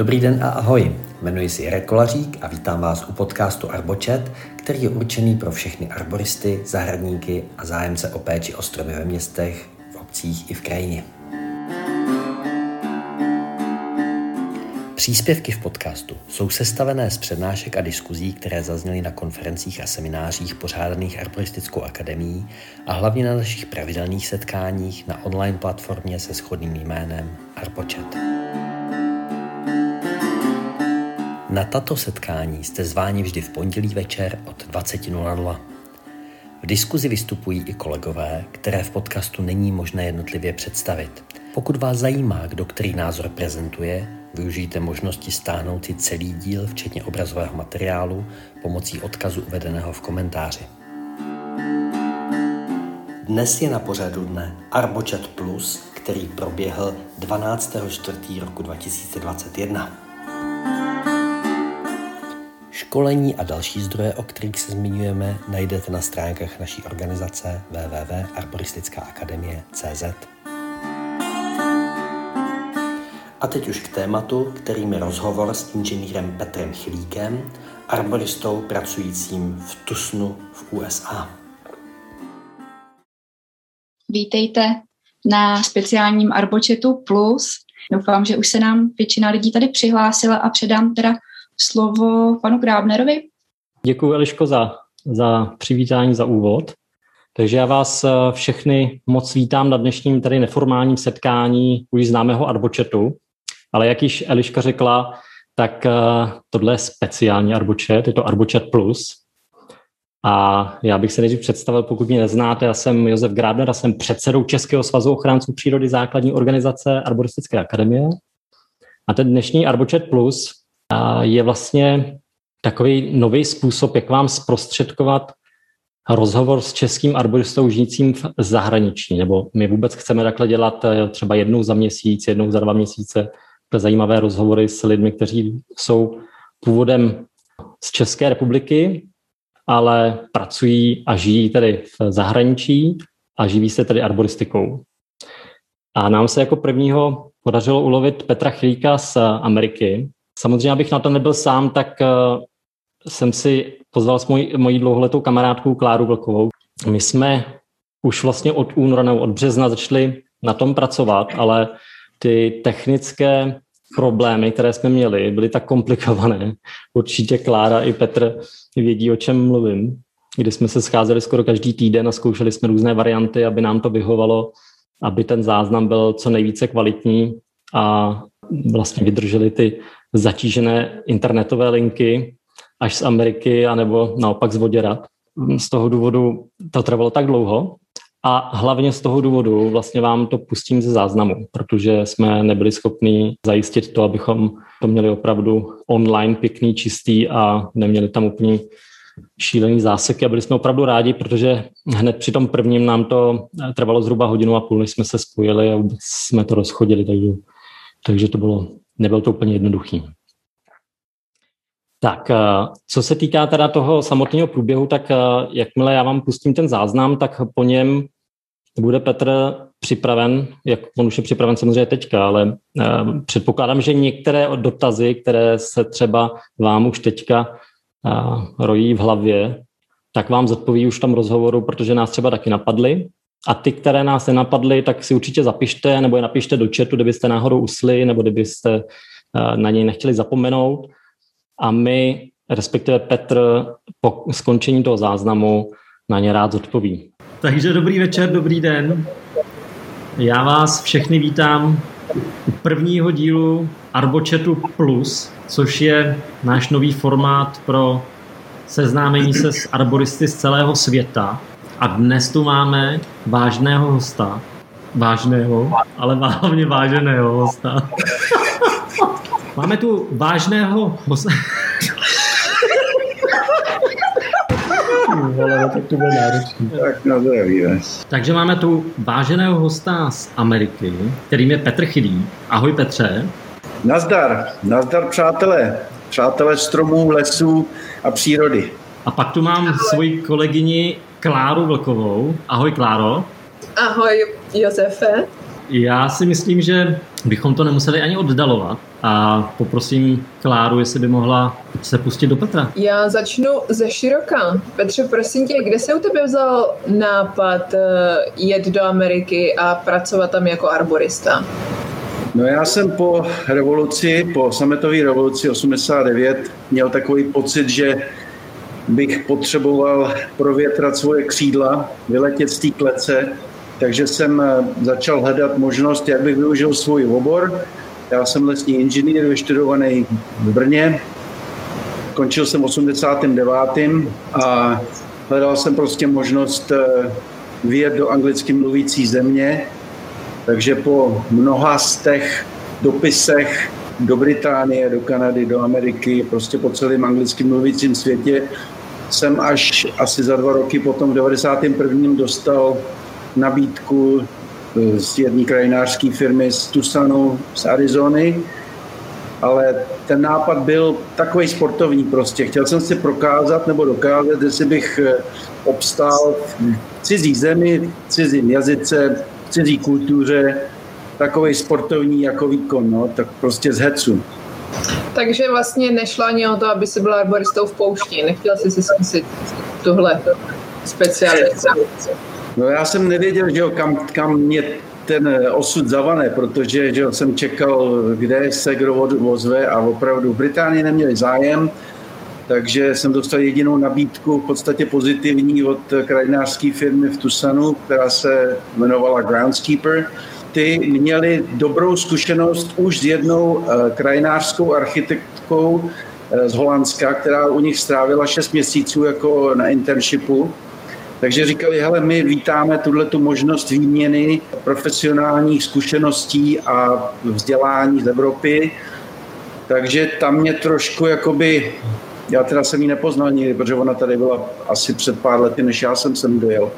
Dobrý den a ahoj. Jmenuji se Jirek Kolařík a vítám vás u podcastu Arbočet, který je určený pro všechny arboristy, zahradníky a zájemce o péči o stromy ve městech, v obcích i v krajině. Příspěvky v podcastu jsou sestavené z přednášek a diskuzí, které zazněly na konferencích a seminářích pořádaných Arboristickou akademií a hlavně na našich pravidelných setkáních na online platformě se shodným jménem Arbočet. Na tato setkání jste zváni vždy v pondělí večer od 20.00. V diskuzi vystupují i kolegové, které v podcastu není možné jednotlivě představit. Pokud vás zajímá, kdo který názor prezentuje, využijte možnosti stáhnout si celý díl, včetně obrazového materiálu, pomocí odkazu uvedeného v komentáři. Dnes je na pořadu dne Arbochat Plus, který proběhl 12.4. roku 2021. Školení a další zdroje, o kterých se zmiňujeme, najdete na stránkách naší organizace www.arboristickakademie.cz. A teď už k tématu, kterým je rozhovor s inženýrem Petrem Chilíkem, arboristou pracujícím v Tusnu v USA. Vítejte na speciálním Arbočetu Plus. Doufám, že už se nám většina lidí tady přihlásila a předám teda slovo panu Grábnerovi. Děkuji, Eliško, za, za přivítání, za úvod. Takže já vás eh, všechny moc vítám na dnešním tady neformálním setkání už známého Arbočetu. Ale jak již Eliška řekla, tak eh, tohle je speciální Arbočet, je to Arbočet Plus. A já bych se nejdřív představil, pokud mě neznáte, já jsem Josef Grádner a jsem předsedou Českého svazu ochránců přírody základní organizace Arboristické akademie. A ten dnešní Arbočet Plus je vlastně takový nový způsob, jak vám zprostředkovat rozhovor s českým arboristou žijícím v zahraničí, nebo my vůbec chceme takhle dělat eh, třeba jednou za měsíc, jednou za dva měsíce, zajímavé rozhovory s lidmi, kteří jsou původem z České republiky, ale pracují a žijí tedy v zahraničí a živí se tedy arboristikou. A nám se jako prvního podařilo ulovit Petra Chlíka z Ameriky, Samozřejmě, abych na to nebyl sám, tak uh, jsem si pozval s mojí, mojí dlouholetou kamarádkou Kláru Vlkovou. My jsme už vlastně od února nebo od března začali na tom pracovat, ale ty technické problémy, které jsme měli, byly tak komplikované. Určitě Klára i Petr vědí, o čem mluvím. Kdy jsme se scházeli skoro každý týden a zkoušeli jsme různé varianty, aby nám to vyhovalo, aby ten záznam byl co nejvíce kvalitní a vlastně vydrželi ty zatížené internetové linky až z Ameriky, anebo naopak z Voděrat. Z toho důvodu to trvalo tak dlouho a hlavně z toho důvodu vlastně vám to pustím ze záznamu, protože jsme nebyli schopni zajistit to, abychom to měli opravdu online, pěkný, čistý a neměli tam úplně šílený záseky a byli jsme opravdu rádi, protože hned při tom prvním nám to trvalo zhruba hodinu a půl, než jsme se spojili a vůbec jsme to rozchodili, takže, takže to bylo nebyl to úplně jednoduchý. Tak, eh, co se týká teda toho samotného průběhu, tak eh, jakmile já vám pustím ten záznam, tak po něm bude Petr připraven, jak on už je připraven samozřejmě teďka, ale eh, předpokládám, že některé dotazy, které se třeba vám už teďka rojí v hlavě, tak vám zodpoví už v tom rozhovoru, protože nás třeba taky napadly. A ty, které nás nenapadly, tak si určitě zapište nebo je napište do chatu, kdybyste náhodou usli nebo kdybyste eh, na něj nechtěli zapomenout. A my, respektive Petr, po skončení toho záznamu na ně rád zodpoví. Takže dobrý večer, dobrý den. Já vás všechny vítám u prvního dílu Arbochetu Plus, což je náš nový formát pro seznámení se s arboristy z celého světa. A dnes tu máme vážného hosta. Vážného, ale hlavně váženého hosta. máme tu vážného hosta. tak to bude náročný. Tak Takže máme tu váženého hosta z Ameriky, kterým je Petr Chydý. Ahoj Petře. Nazdar, nazdar přátelé. Přátelé stromů, lesů a přírody. A pak tu mám svoji kolegyni Kláru Vlkovou. Ahoj Kláro. Ahoj Josefe. Já si myslím, že bychom to nemuseli ani oddalovat a poprosím Kláru, jestli by mohla se pustit do Petra. Já začnu ze široka. Petře, prosím tě, kde se u tebe vzal nápad eh, jet do Ameriky a pracovat tam jako arborista? No já jsem po revoluci, po sametové revoluci 89 měl takový pocit, že bych potřeboval provětrat svoje křídla, vyletět z té klece, takže jsem eh, začal hledat možnost, jak bych využil svůj obor. Já jsem lesní inženýr, vyštudovaný v Brně. Končil jsem v 89. a hledal jsem prostě možnost eh, vyjet do anglicky mluvící země. Takže po mnoha z těch dopisech do Británie, do Kanady, do Ameriky, prostě po celém anglicky mluvícím světě jsem až asi za dva roky potom v 91. dostal nabídku eh, z jedné krajinářské firmy z Tucsonu, z Arizony, ale ten nápad byl takový sportovní prostě. Chtěl jsem si prokázat nebo dokázat, jestli bych eh, obstál v cizí zemi, v cizím jazyce, v cizí kultuře, takový sportovní jako výkon, no, tak prostě z hecu. Takže vlastně nešlo ani o to, aby si byl arboristou v poušti. Nechtěl jsi si zkusit tuhle specializaci. No já jsem nevěděl, že jo, kam, kam mě ten osud zavane, protože že jo, jsem čekal, kde se kdo ozve a opravdu v Británii neměli zájem, takže jsem dostal jedinou nabídku, v podstatě pozitivní od krajinářské firmy v Tusanu, která se jmenovala Groundskeeper. Ty měli dobrou zkušenost už s jednou eh, krajinářskou architektkou eh, z Holandska, která u nich strávila 6 měsíců jako na internshipu takže říkali, hele, my vítáme tuhle tu možnost výměny profesionálních zkušeností a vzdělání z Evropy. Takže tam mě trošku jakoby, já teda jsem ji nepoznal nikdy, protože ona tady byla asi před pár lety, než já jsem sem dojel.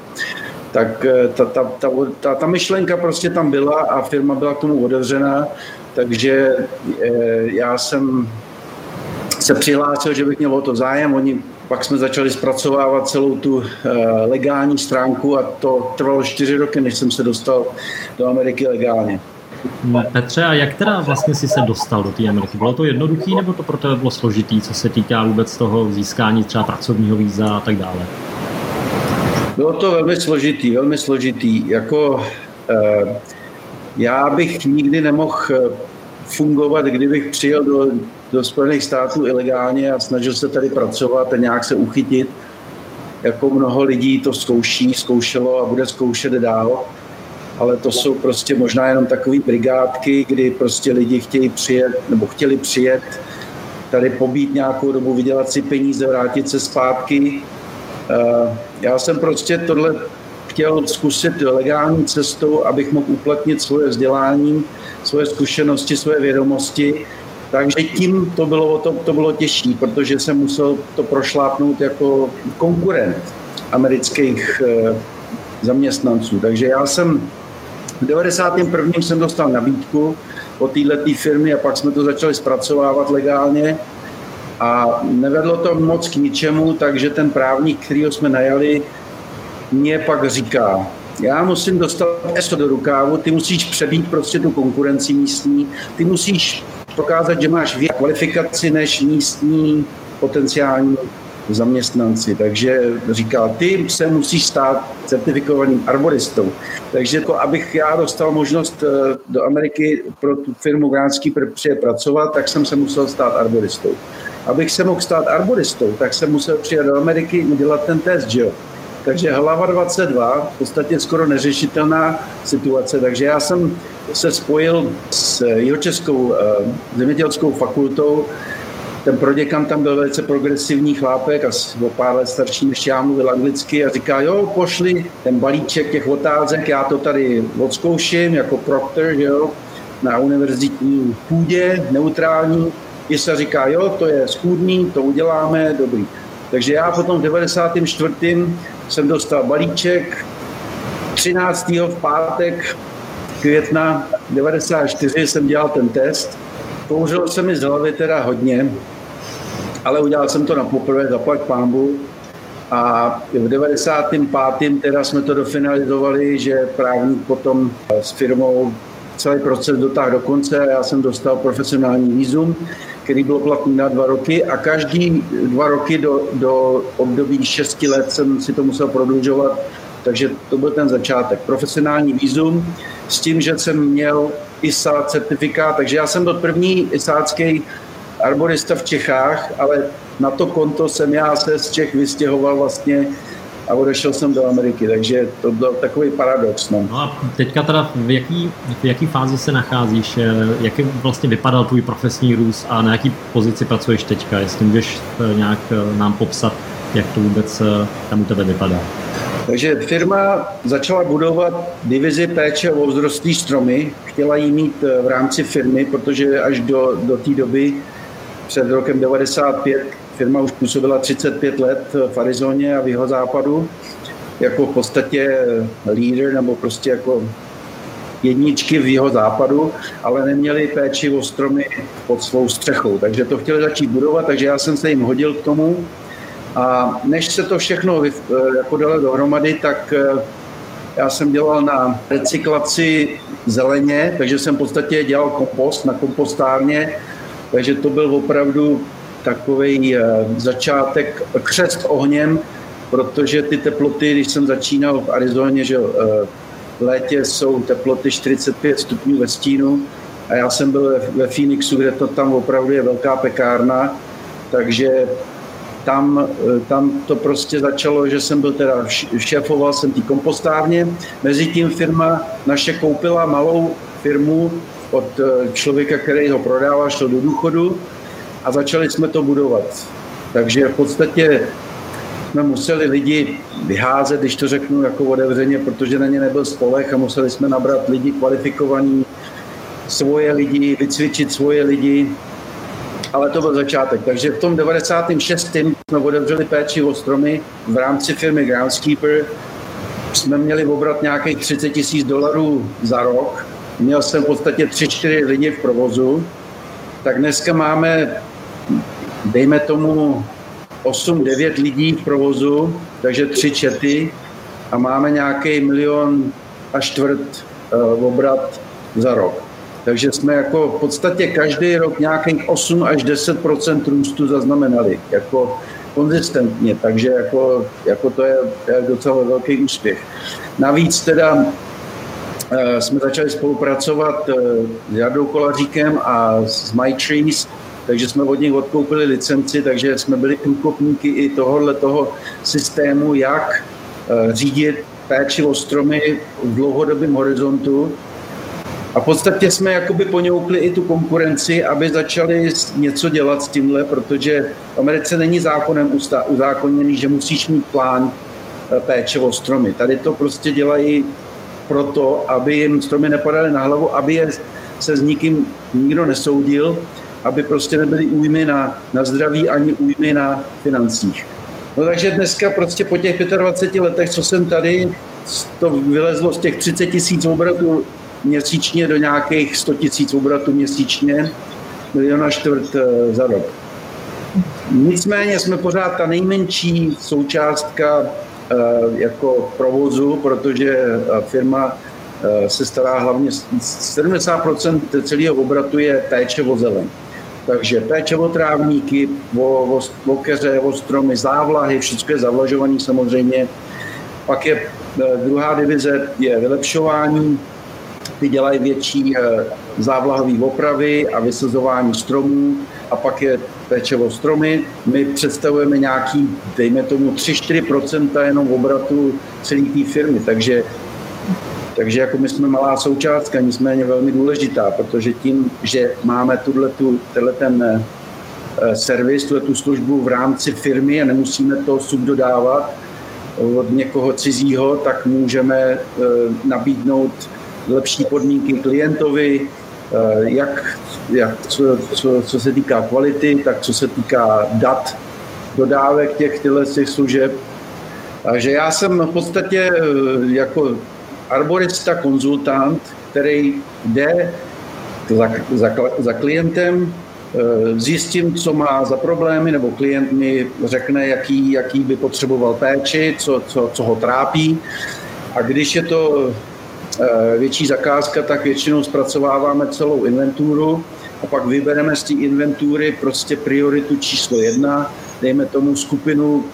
Tak eh, ta, ta, ta, ta, ta myšlenka prostě tam byla a firma byla k tomu otevřená, takže eh, já jsem se přihlásil, že bych měl o to zájem. Oni pak jsme začali zpracovávat celou tu eh, legální stránku a to trvalo čtyři roky, než jsem se dostal do Ameriky legálně. Petře, a jak teda vlastně si se dostal do té Ameriky? Bylo to jednoduché nebo to pro tebe bylo složitý, co se týká vůbec toho získání třeba pracovního víza a tak dále? Bylo to velmi složitý, velmi složitý. Jako, eh, já bych nikdy nemohl eh, fungovat, kdybych přijel do do Spojených států ilegálně a snažil se tady pracovat a nějak se uchytit. Jako mnoho lidí to zkouší, zkoušelo a bude zkoušet dál. Ale to jsou prostě možná jenom takové brigádky, kdy prostě lidi chtějí přijet, nebo chtěli přijet, tady pobít nějakou dobu, vydělat si peníze, vrátit se zpátky. Eh, já jsem prostě tohle chtěl zkusit legální cestou, abych mohl uplatnit svoje vzdělání, svoje zkušenosti, svoje vědomosti takže tím to bylo, to, to bylo těžší, protože jsem musel to prošlápnout jako konkurent amerických e, zaměstnanců. Takže já jsem v 91. jsem dostal nabídku od této firmy a pak jsme to začali zpracovávat legálně a nevedlo to moc k ničemu, takže ten právník, který jsme najali, mě pak říká, já musím dostat ESO do rukávu, ty musíš přebít prostě tu konkurenci místní, ty musíš prokázat, že máš víc kvalifikaci než místní potenciální zaměstnanci. Takže říkal, ty se musíš stát certifikovaným arboristou. Takže to, abych já dostal možnost eh, do Ameriky pro tu firmu Gránský přijet pracovat, tak jsem se musel stát arboristou. Abych se mohl stát arboristou, tak jsem musel přijet do Ameriky dělat ten test, že jo. Takže hlava 22, v podstatě skoro neřešitelná situace. Takže já jsem se spojil s Jihočeskou eh, zemědělskou fakultou. Ten proděkan tam byl velice progresivní chlápek, asi o pár let starší než já, mluvil anglicky a říká, jo, pošli ten balíček těch otázek, já to tady odzkouším jako proctor, jo, na univerzitní půdě, neutrální. Jisa říká, jo, to je schůdný, to uděláme, dobrý. Takže já potom v 94. jsem dostal balíček, 13. v pátek května 94 jsem dělal ten test. Kouřilo se mi z hlavy teda hodně, ale udělal jsem to na poprvé, zaplať pámbu. A v 95. teda jsme to dofinalizovali, že právník potom s firmou celý proces dotáhl do konce a já jsem dostal profesionální výzum, který byl platný na dva roky a každý dva roky do, do období šesti let jsem si to musel prodlužovat, takže to byl ten začátek. Profesionální výzum s tím, že jsem měl ISA certifikát, takže já jsem byl první isácký arborista v Čechách, ale na to konto jsem já se z Čech vystěhoval vlastně a odešel jsem do Ameriky, takže to byl takový paradox. No, no a teďka teda v jaký, v jaký fázi se nacházíš, jak vlastně vypadal tvůj profesní růst a na jaký pozici pracuješ teďka, jestli můžeš eh, nějak eh, nám popsat, jak to vůbec eh, tam u tebe vypadá. Takže firma začala budovat divizi péče o vzrostlý stromy. Chtěla ji mít v rámci firmy, protože až do, do té doby před rokem 95 firma už působila 35 let v Arizoně a v jeho západu jako v podstatě líder nebo prostě jako jedničky v jeho západu, ale neměli péči o stromy pod svou střechou. Takže to chtěli začít budovat, takže já jsem se jim hodil k tomu. A než se to všechno jako dalo dohromady, tak eh, já jsem dělal na recyklaci zeleně, takže jsem v podstatě dělal kompost na kompostárně, takže to byl opravdu takový eh, začátek, křest ohněm, protože ty teploty, když jsem začínal v Arizoně, že eh, v létě jsou teploty 45 stupňů ve stínu a já jsem byl ve Phoenixu, kde to tam opravdu je velká pekárna, takže tam, eh, tam to prostě začalo, že jsem byl teda, šéfoval jsem tý kompostárně, mezi tím firma naše koupila malou firmu od člověka, který ho prodával, šel do důchodu a začali jsme to budovat. Takže v podstatě jsme museli lidi vyházet, když to řeknu jako otevřeně, protože na ně nebyl spolech a museli jsme nabrat lidi kvalifikovaní, svoje lidi, vycvičit svoje lidi, ale to byl začátek. Takže v tom 96. jsme otevřeli péči o stromy v rámci firmy Groundskeeper. Jsme měli obrat nějakých 30 tisíc dolarů za rok. Měl jsem v podstatě 3-4 lidi v provozu. Tak dneska máme dejme tomu 8-9 lidí v provozu, takže tři čety a máme nějaký milion a čtvrt uh, obrat za rok. Takže jsme jako v podstatě každý rok nějakých 8 až 10 růstu zaznamenali, jako konzistentně, takže jako, jako to, je, to je docela velký úspěch. Navíc teda uh, jsme začali spolupracovat uh, s Jardou Kolaříkem a s MyTrees, takže jsme od nich odkoupili licenci, takže jsme byli průkopníky i tohohle toho systému, jak eh, řídit péči o stromy v dlouhodobém horizontu. A v podstatě jsme jakoby poňoukli i tu konkurenci, aby začali něco dělat s tímhle, protože v Americe není zákonem uzákoněný, že musíš mít plán eh, péče o stromy. Tady to prostě dělají proto, aby jim stromy nepadaly na hlavu, aby je se s nikým nikdo nesoudil aby prostě nebyly újmy na, na zdraví ani újmy na financích. No takže dneska prostě po těch 25 letech, co jsem tady, to vylezlo z těch 30 tisíc obratů měsíčně do nějakých 100 tisíc obratů měsíčně, miliona čtvrt eh, za rok. Nicméně jsme pořád ta nejmenší součástka eh, jako provozu, protože eh, firma se stará hlavně, 70% celého obratu je péče o. Takže péče o trávníky, o, o, o keře, o stromy, závlahy, všechno je zavlažovaný samozřejmě. Pak je eh, druhá divize je vylepšování, ty dělají větší eh, závlahové opravy a vysazování stromů a pak je péče o stromy. My představujeme nějaký, dejme tomu, 3-4% jenom obratu celé té firmy, takže takže jako my jsme malá součástka, nicméně velmi důležitá, protože tím, že máme tuto, tenhle ten eh, servis, tu službu v rámci firmy a nemusíme to subdodávat od někoho cizího, tak můžeme eh, nabídnout lepší podmínky klientovi, eh, jak, jak co, co, co se týká kvality, tak co se týká dat, dodávek těch, těch služeb. Takže já jsem v podstatě jako arborista, konzultant, který jde za, za, za klientem, eh, zjistím, co má za problémy, nebo klient mi řekne, jaký, jaký by potřeboval péči, co, co, co ho trápí. A když je to eh, větší zakázka, tak většinou zpracováváme celou inventuru a pak vybereme z té inventury prostě prioritu číslo jedna, dejme tomu skupinu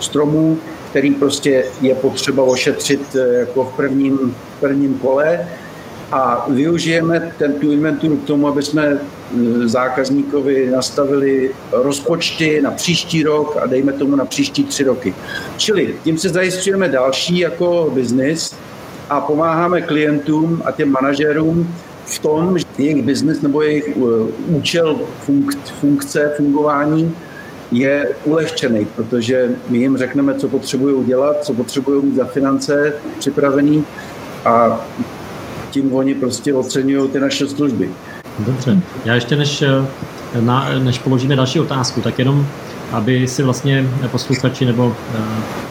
stromů, který prostě je potřeba ošetřit eh, jako v prvním, prvním kole a využijeme ten, tu inventuru k tomu, aby jsme eh, zákazníkovi nastavili rozpočty na příští rok a dejme tomu na příští tři roky. Čili tím se zajistujeme další jako biznis a pomáháme klientům a těm manažerům v tom, že jejich biznis nebo jejich eh, účel funkce, fungování je ulehčený, protože my jim řekneme, co potřebují udělat, co potřebují mít za finance připravený a tím oni prostě oceňují ty naše služby. Dobře. Já ještě než, eh, na, než položíme další otázku, tak jenom, aby si vlastně posluchači nebo eh,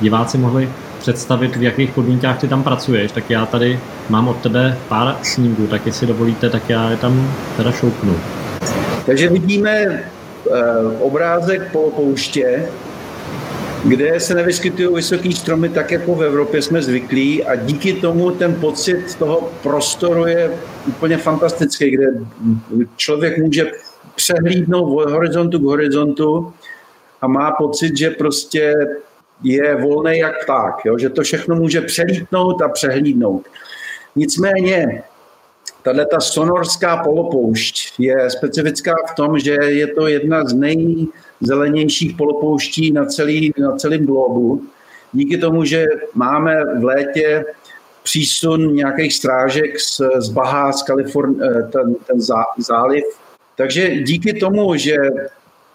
diváci mohli představit, v jakých podmínkách ty tam pracuješ, tak já tady mám od tebe pár snímků, tak jestli dovolíte, tak já je tam teda šoupnu. Takže vidíme obrázek po pouště, kde se nevyskytují vysoké stromy tak, jako v Evropě jsme zvyklí a díky tomu ten pocit toho prostoru je úplně fantastický, kde člověk může přehlídnout od horizontu k horizontu a má pocit, že prostě je volný jak pták, jo? že to všechno může přelítnout a přehlídnout. Nicméně Tahle ta sonorská polopoušť je specifická v tom, že je to jedna z nejzelenějších polopouští na, celý, na celém globu. Díky tomu, že máme v létě přísun nějakých strážek z, z Baha, z Kaliforn, eh, ten, ten zá, záliv. Takže díky tomu, že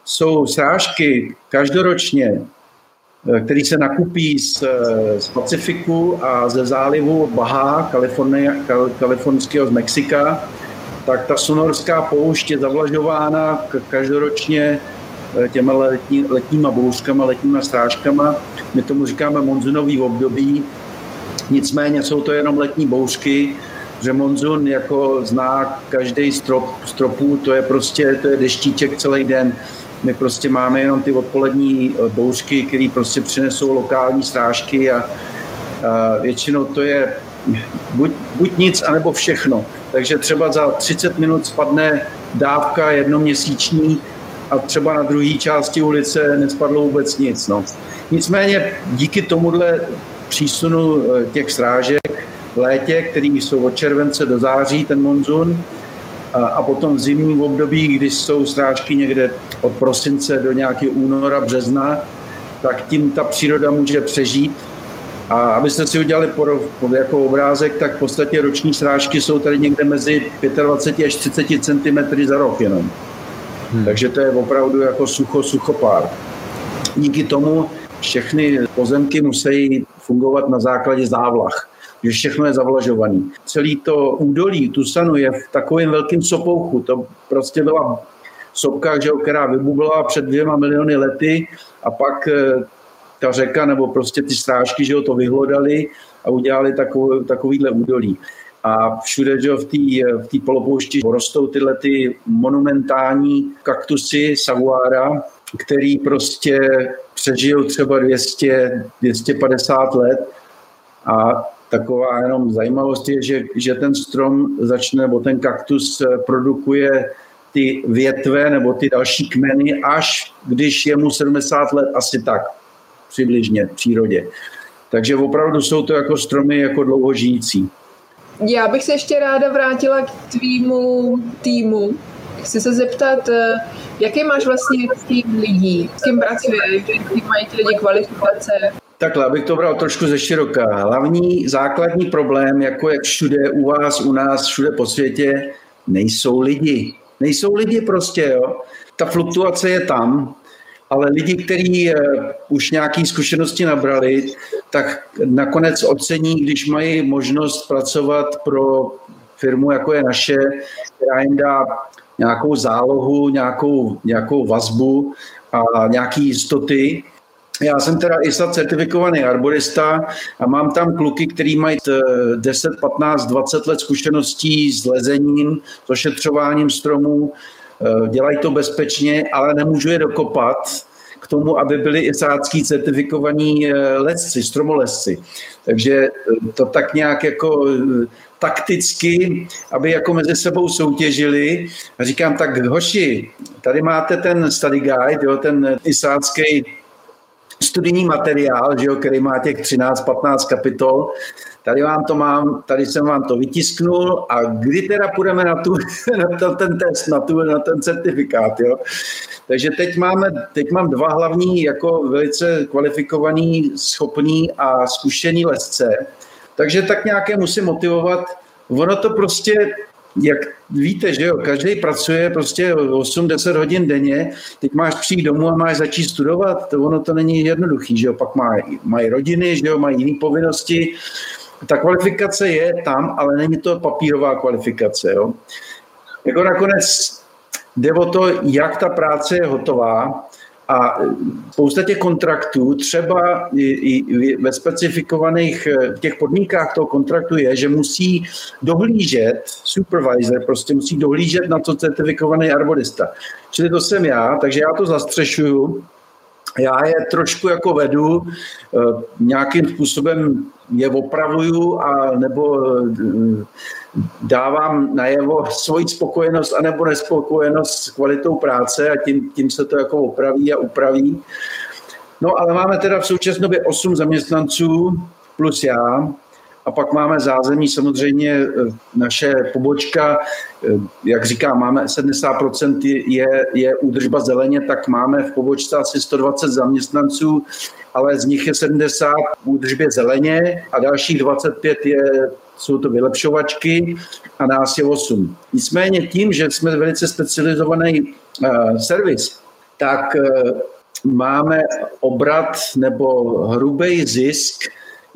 jsou srážky každoročně který se nakupí z, eh, z Pacifiku a ze zálivu Baha, kal, kalifornského z Mexika, tak ta sonorská poušť je zavlažována každoročně eh, těma letní, letníma bouřkama, letníma strážkama. My tomu říkáme monzunový období, nicméně jsou to jenom letní bouřky, že monzun jako zná každý strop, stropů, to je prostě to je deštíček celý den. My prostě máme jenom ty odpolední eh, bouřky, které prostě přinesou lokální strážky a, a většinou to je buď, buď nic, anebo všechno. Takže třeba za 30 minut spadne dávka jednoměsíční a třeba na druhé části ulice nespadlo vůbec nic. No. Nicméně díky tomuhle přísunu eh, těch strážek v létě, který jsou od července do září, ten monzun, a potom v zimním období, když jsou strážky někde od prosince do nějakého února, března, tak tím ta příroda může přežít. A abyste si udělali por, jako obrázek, tak v podstatě roční srážky jsou tady někde mezi 25 až 30 cm za rok jenom. Hmm. Takže to je opravdu jako sucho, suchopár. Díky tomu všechny pozemky musí fungovat na základě závlah že všechno je zavlažovaný. Celý to údolí Tusanu je v takovém velkém sopouchu. To prostě byla sopka, že, která vybublala před dvěma miliony lety a pak eh, ta řeka nebo prostě ty strážky, že to vyhlodali a udělali takový, takovýhle údolí. A všude že v té v tý polopoušti rostou tyhle ty monumentální kaktusy saguára, který prostě přežijou třeba 200, 250 let a Taková jenom zajímavost je, že, že ten strom začne, nebo ten kaktus eh, produkuje ty větve nebo ty další kmeny, až když je mu 70 let, asi tak, přibližně v přírodě. Takže opravdu jsou to jako stromy jako dlouhožijící. Já bych se ještě ráda vrátila k tvýmu týmu. Chci se zeptat, eh, jaký máš vlastně tým lidí, s kým pracuješ, jaký mají ti lidi kvalifikace? Takhle, abych to bral trošku ze široká. Hlavní základní problém, jako je všude u vás, u nás, všude po světě, nejsou lidi. Nejsou lidi prostě, jo. Ta fluktuace je tam, ale lidi, kteří uh, už nějaké zkušenosti nabrali, tak nakonec ocení, když mají možnost pracovat pro firmu, jako je naše, která jim dá nějakou zálohu, nějakou, nějakou vazbu a nějaké jistoty, já jsem teda ISA certifikovaný arborista a mám tam kluky, který mají 10, 15, 20 let zkušeností s lezením, s ošetřováním stromů, eh, dělají to bezpečně, ale nemůžu je dokopat k tomu, aby byli isácký certifikovaní eh, lesci, stromolesci. Takže eh, to tak nějak jako takticky, aby jako mezi sebou soutěžili. A říkám, tak hoši, tady máte ten study guide, jo, ten isácký studijní materiál, že jo, který má těch 13-15 kapitol, tady vám to mám, tady jsem vám to vytisknul a kdy teda půjdeme na, tu, na ten test, na, tu, na ten certifikát, jo. Takže teď, máme, teď mám dva hlavní jako velice kvalifikovaný, schopný a zkušený lesce, takže tak nějaké musím motivovat. Ono to prostě jak víte, že jo, každý pracuje prostě 8-10 hodin denně, teď máš přijít domů a máš začít studovat, to ono to není jednoduchý, že jo, pak mají, mají rodiny, že jo, mají jiné povinnosti, ta kvalifikace je tam, ale není to papírová kvalifikace, jo. Jako nakonec jde o to, jak ta práce je hotová a spousta těch kontraktů, třeba i, i ve specifikovaných eh, těch podmínkách toho kontraktu je, že musí dohlížet, supervisor prostě musí dohlížet na to certifikovaný arbodista. Čili to jsem já, takže já to zastřešuju, já je trošku jako vedu, eh, nějakým způsobem je opravuju a nebo eh, dávám najevo svoji spokojenost anebo nespokojenost s kvalitou práce a tím, tím se to jako opraví a upraví. No ale máme teda v současné době 8 zaměstnanců plus já a pak máme zázemí samozřejmě e, naše pobočka, e, jak říkám, máme 70% je, je údržba zeleně, tak máme v pobočce asi 120 zaměstnanců, ale z nich je 70 údržbě zeleně a dalších 25 je jsou to vylepšovačky a nás je 8. Nicméně tím, že jsme velice specializovaný uh, servis, tak uh, máme obrat nebo hrubý zisk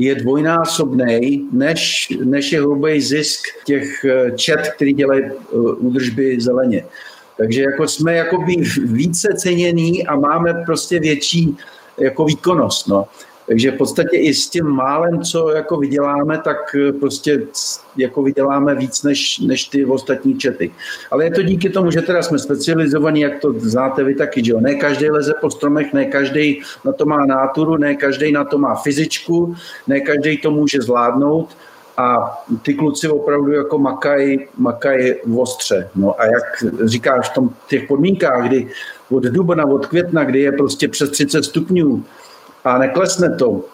je dvojnásobný, než, než je hrubý zisk těch eh, čet, který dělají údržby zeleně. Takže jako jsme jakoby více cenění a máme prostě větší jako výkonnost. No. Takže v podstatě i s tím málem, co jako vyděláme, tak eh, prostě jako vyděláme víc než, než ty ostatní čety. Ale je to díky tomu, že teda jsme specializovaní, jak to znáte vy taky, že jo? Ne každý leze po stromech, ne každý na to má náturu, ne každý na to má fyzičku, ne každý to může zvládnout a ty kluci opravdu jako makají makaj ostře. No a jak říkáš v tom, těch podmínkách, kdy od dubna, od května, kdy je prostě přes 30 stupňů, a neklesne to,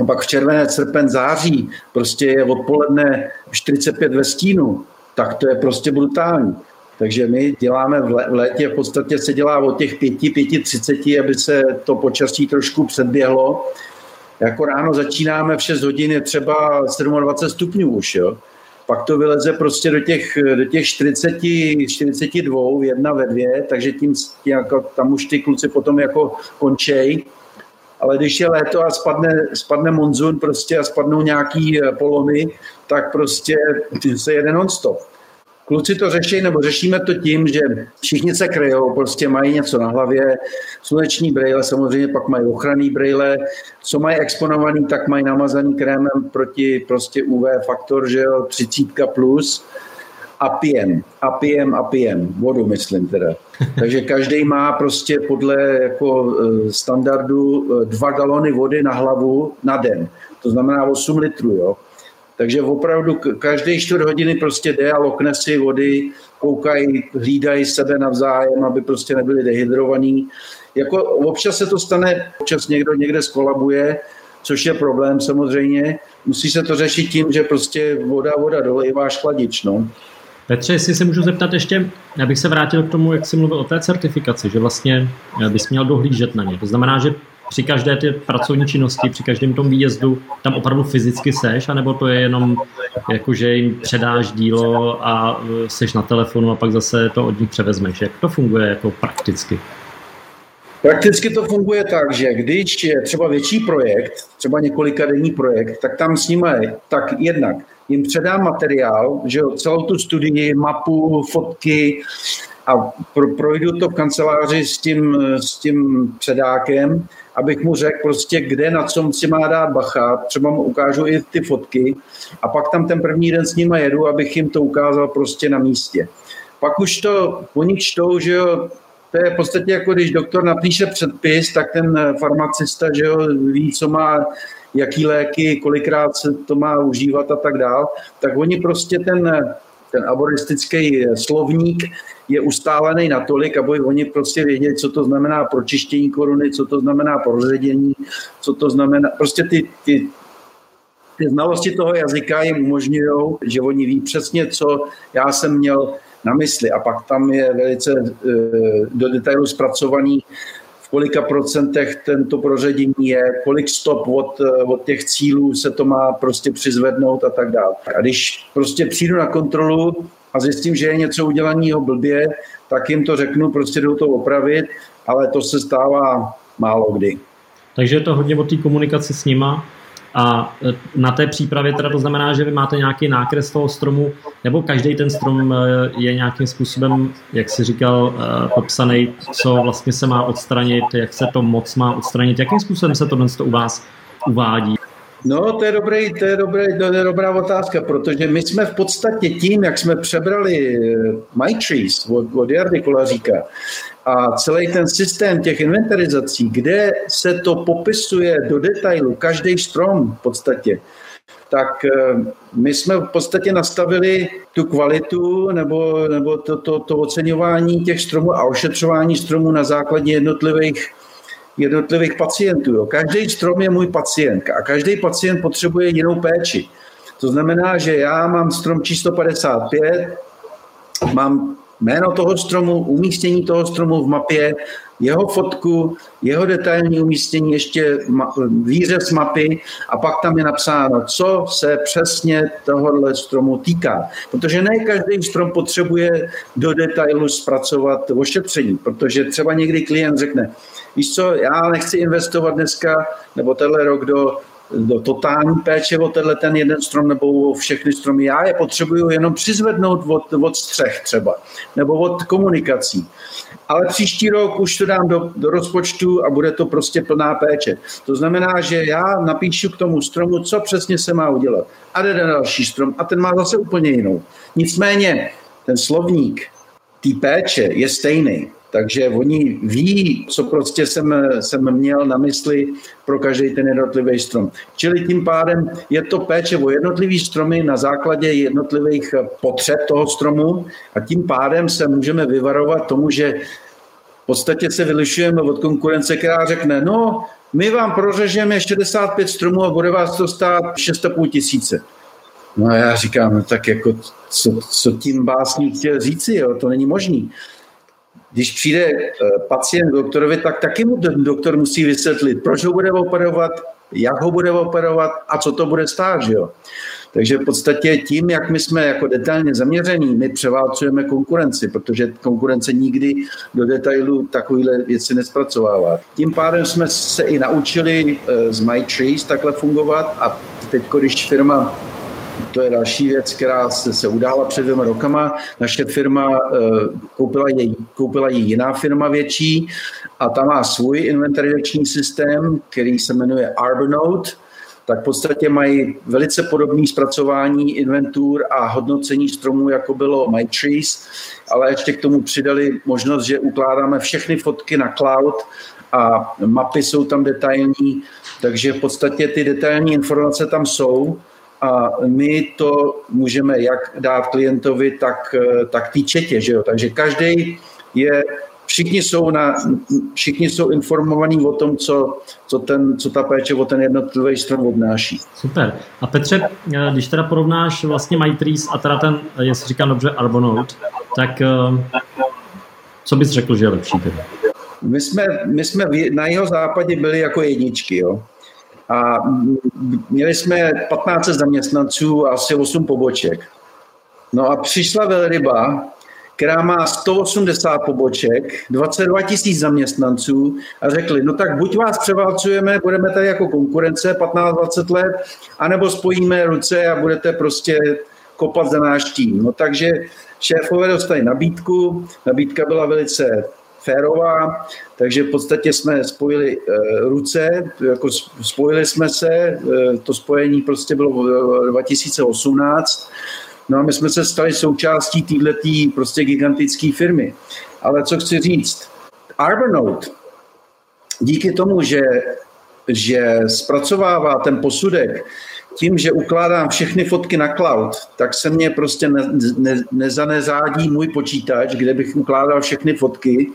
a pak v červené, srpen, září prostě je odpoledne 45 ve stínu, tak to je prostě brutální. Takže my děláme v létě, v podstatě se dělá od těch 5, 5, 30, aby se to počasí trošku předběhlo. Jako ráno začínáme v 6 hodin, je třeba 27 stupňů už, jo. Pak to vyleze prostě do těch, do těch 40, 42, jedna ve dvě, takže tím, jako, tam už ty kluci potom jako končej ale když je léto a spadne, spadne monzun prostě a spadnou nějaký eh, polony, tak prostě se jede non-stop. Kluci to řeší, nebo řešíme to tím, že všichni se kryjou, prostě mají něco na hlavě, sluneční brýle, samozřejmě pak mají ochranný brýle, co mají exponovaný, tak mají namazaný krémem proti prostě UV faktor, že jo, 30 plus, a pijem, a pijem, a pijem, vodu myslím teda. Takže každý má prostě podle jako e, standardu e, dva galony vody na hlavu na den. To znamená 8 litrů, jo. Takže opravdu každý čtvrt hodiny prostě jde a lokne si vody, koukají, hlídají sebe navzájem, aby prostě nebyli dehydrovaní. Jako občas se to stane, občas někdo někde skolabuje, což je problém samozřejmě. Musí se to řešit tím, že prostě voda, voda dole, váš chladič, no. Petře, jestli se můžu zeptat ještě, abych se vrátil k tomu, jak jsi mluvil o té certifikaci, že vlastně eh, bys měl dohlížet na ně. To znamená, že při každé té pracovní činnosti, při každém tom výjezdu tam opravdu fyzicky seš, anebo to je jenom jako, že jim předáš dílo a eh, seš na telefonu a pak zase to od nich převezmeš. Jak to funguje jako prakticky? Prakticky to funguje tak, že když je třeba větší projekt, třeba několika denní projekt, tak tam s nimi tak jednak jim předám materiál, že jo, celou tu studii, mapu, fotky a pro, projdu to v kanceláři s tím, s tím předákem, abych mu řekl prostě, kde na co si má dát bacha, třeba mu ukážu i ty fotky a pak tam ten první den s nimi jedu, abych jim to ukázal prostě na místě. Pak už to, oni čtou, že jo, to je v podstatě jako když doktor napíše předpis, tak ten farmacista že jo, ví, co má, jaký léky, kolikrát se to má užívat a tak dál, tak oni prostě ten, ten aboristický slovník je ustálený natolik, aby oni prostě věděli, co to znamená pročištění koruny, co to znamená proředění, co to znamená, prostě ty, ty ty znalosti toho jazyka jim umožňují, že oni ví přesně, co já jsem měl na mysli. A pak tam je velice eh, do detailu zpracovaný, v kolika procentech tento proředění je, kolik stop od, eh, od těch cílů se to má prostě přizvednout a tak dále. A když prostě přijdu na kontrolu a zjistím, že je něco udělaného blbě, tak jim to řeknu, prostě jdou to opravit, ale to se stává málo kdy. Takže je to hodně o té komunikaci s nima a e, na té přípravě teda to znamená, že vy máte nějaký nákres toho stromu, nebo každý ten strom e, je nějakým způsobem, jak si říkal, e, popsaný, co vlastně se má odstranit, jak se to moc má odstranit, jakým způsobem se to dnes to u vás uvádí? No, to je, dobrý, to, je dobrý, to je dobrá otázka, protože my jsme v podstatě tím, jak jsme přebrali MyTrees od, od Jardy Kolaříka, a celý ten systém těch inventarizací, kde se to popisuje do detailu, každý strom v podstatě, tak eh, my jsme v podstatě nastavili tu kvalitu nebo, nebo to, to, to oceňování těch stromů a ošetřování stromů na základě jednotlivých jednotlivých pacientů. Jo. Každý strom je můj pacient a každý pacient potřebuje jinou péči. To znamená, že já mám strom číslo 55, mám jméno toho stromu, umístění toho stromu v mapě, jeho fotku, jeho detailní umístění, ještě výřez mapy a pak tam je napsáno, co se přesně tohohle stromu týká. Protože ne každý strom potřebuje do detailu zpracovat ošetření, protože třeba někdy klient řekne, víš co, já nechci investovat dneska nebo tenhle rok do do totální péče o tenhle ten jeden strom nebo o všechny stromy. Já je potřebuju jenom přizvednout od, od střech třeba, nebo od komunikací. Ale příští rok už to dám do, do rozpočtu a bude to prostě plná péče. To znamená, že já napíšu k tomu stromu, co přesně se má udělat. A jde na další strom a ten má zase úplně jinou. Nicméně ten slovník té péče je stejný. Takže oni ví, co prostě jsem, jsem měl na mysli pro každý ten jednotlivý strom. Čili tím pádem je to péče o jednotlivý stromy na základě jednotlivých potřeb toho stromu a tím pádem se můžeme vyvarovat tomu, že v podstatě se vylišujeme od konkurence, která řekne, no, my vám prořežeme 65 stromů a bude vás to stát 6,5 tisíce. No a já říkám, no tak jako, co, co tím básník chtěl říci, jo? to není možný. Když přijde eh, pacient doktorovi, tak taky mu ten doktor musí vysvětlit, proč ho bude operovat, jak ho bude operovat a co to bude stát. Že jo? Takže v podstatě tím, jak my jsme jako detailně zaměření, my převálcujeme konkurenci, protože konkurence nikdy do detailu takovéhle věci nespracovává. Tím pádem jsme se i naučili eh, z MyTrees takhle fungovat a teď, když firma to je další věc, která se, se udála před dvěma rokama. Naše firma uh, koupila, jej, koupila ji jiná firma větší a ta má svůj inventarizační systém, který se jmenuje Arbonote, tak v podstatě mají velice podobné zpracování inventur a hodnocení stromů, jako bylo MyTrees, ale ještě k tomu přidali možnost, že ukládáme všechny fotky na cloud a mapy jsou tam detailní, takže v podstatě ty detailní informace tam jsou a my to můžeme jak dát klientovi, tak, tak té četě, že jo? Takže každý je všichni jsou, na, všichni jsou informovaní o tom, co, co, ten, co ta péče o ten jednotlivý strom obnáší. Super. A Petře, když teda porovnáš vlastně MyTrees a teda ten, jestli říkám dobře, Arbonote, tak eh, co bys řekl, že je lepší teda? My jsme, my jsme na jeho západě byli jako jedničky, jo. A měli jsme 15 zaměstnanců a asi 8 poboček. No a přišla velryba, která má 180 poboček, 22 tisíc zaměstnanců a řekli, no tak buď vás převálcujeme, budeme tady jako konkurence 15-20 let, anebo spojíme ruce a budete prostě kopat za náš tým. No takže šéfové dostali nabídku, nabídka byla velice férová, takže v podstatě jsme spojili eh, ruce, jako spojili jsme se, eh, to spojení prostě bylo v 2018, no a my jsme se stali součástí této prostě gigantické firmy. Ale co chci říct, Arbornote, díky tomu, že, že zpracovává ten posudek, tím, že ukládám všechny fotky na cloud, tak se mě prostě ne, ne, nezanezádí můj počítač, kde bych ukládal všechny fotky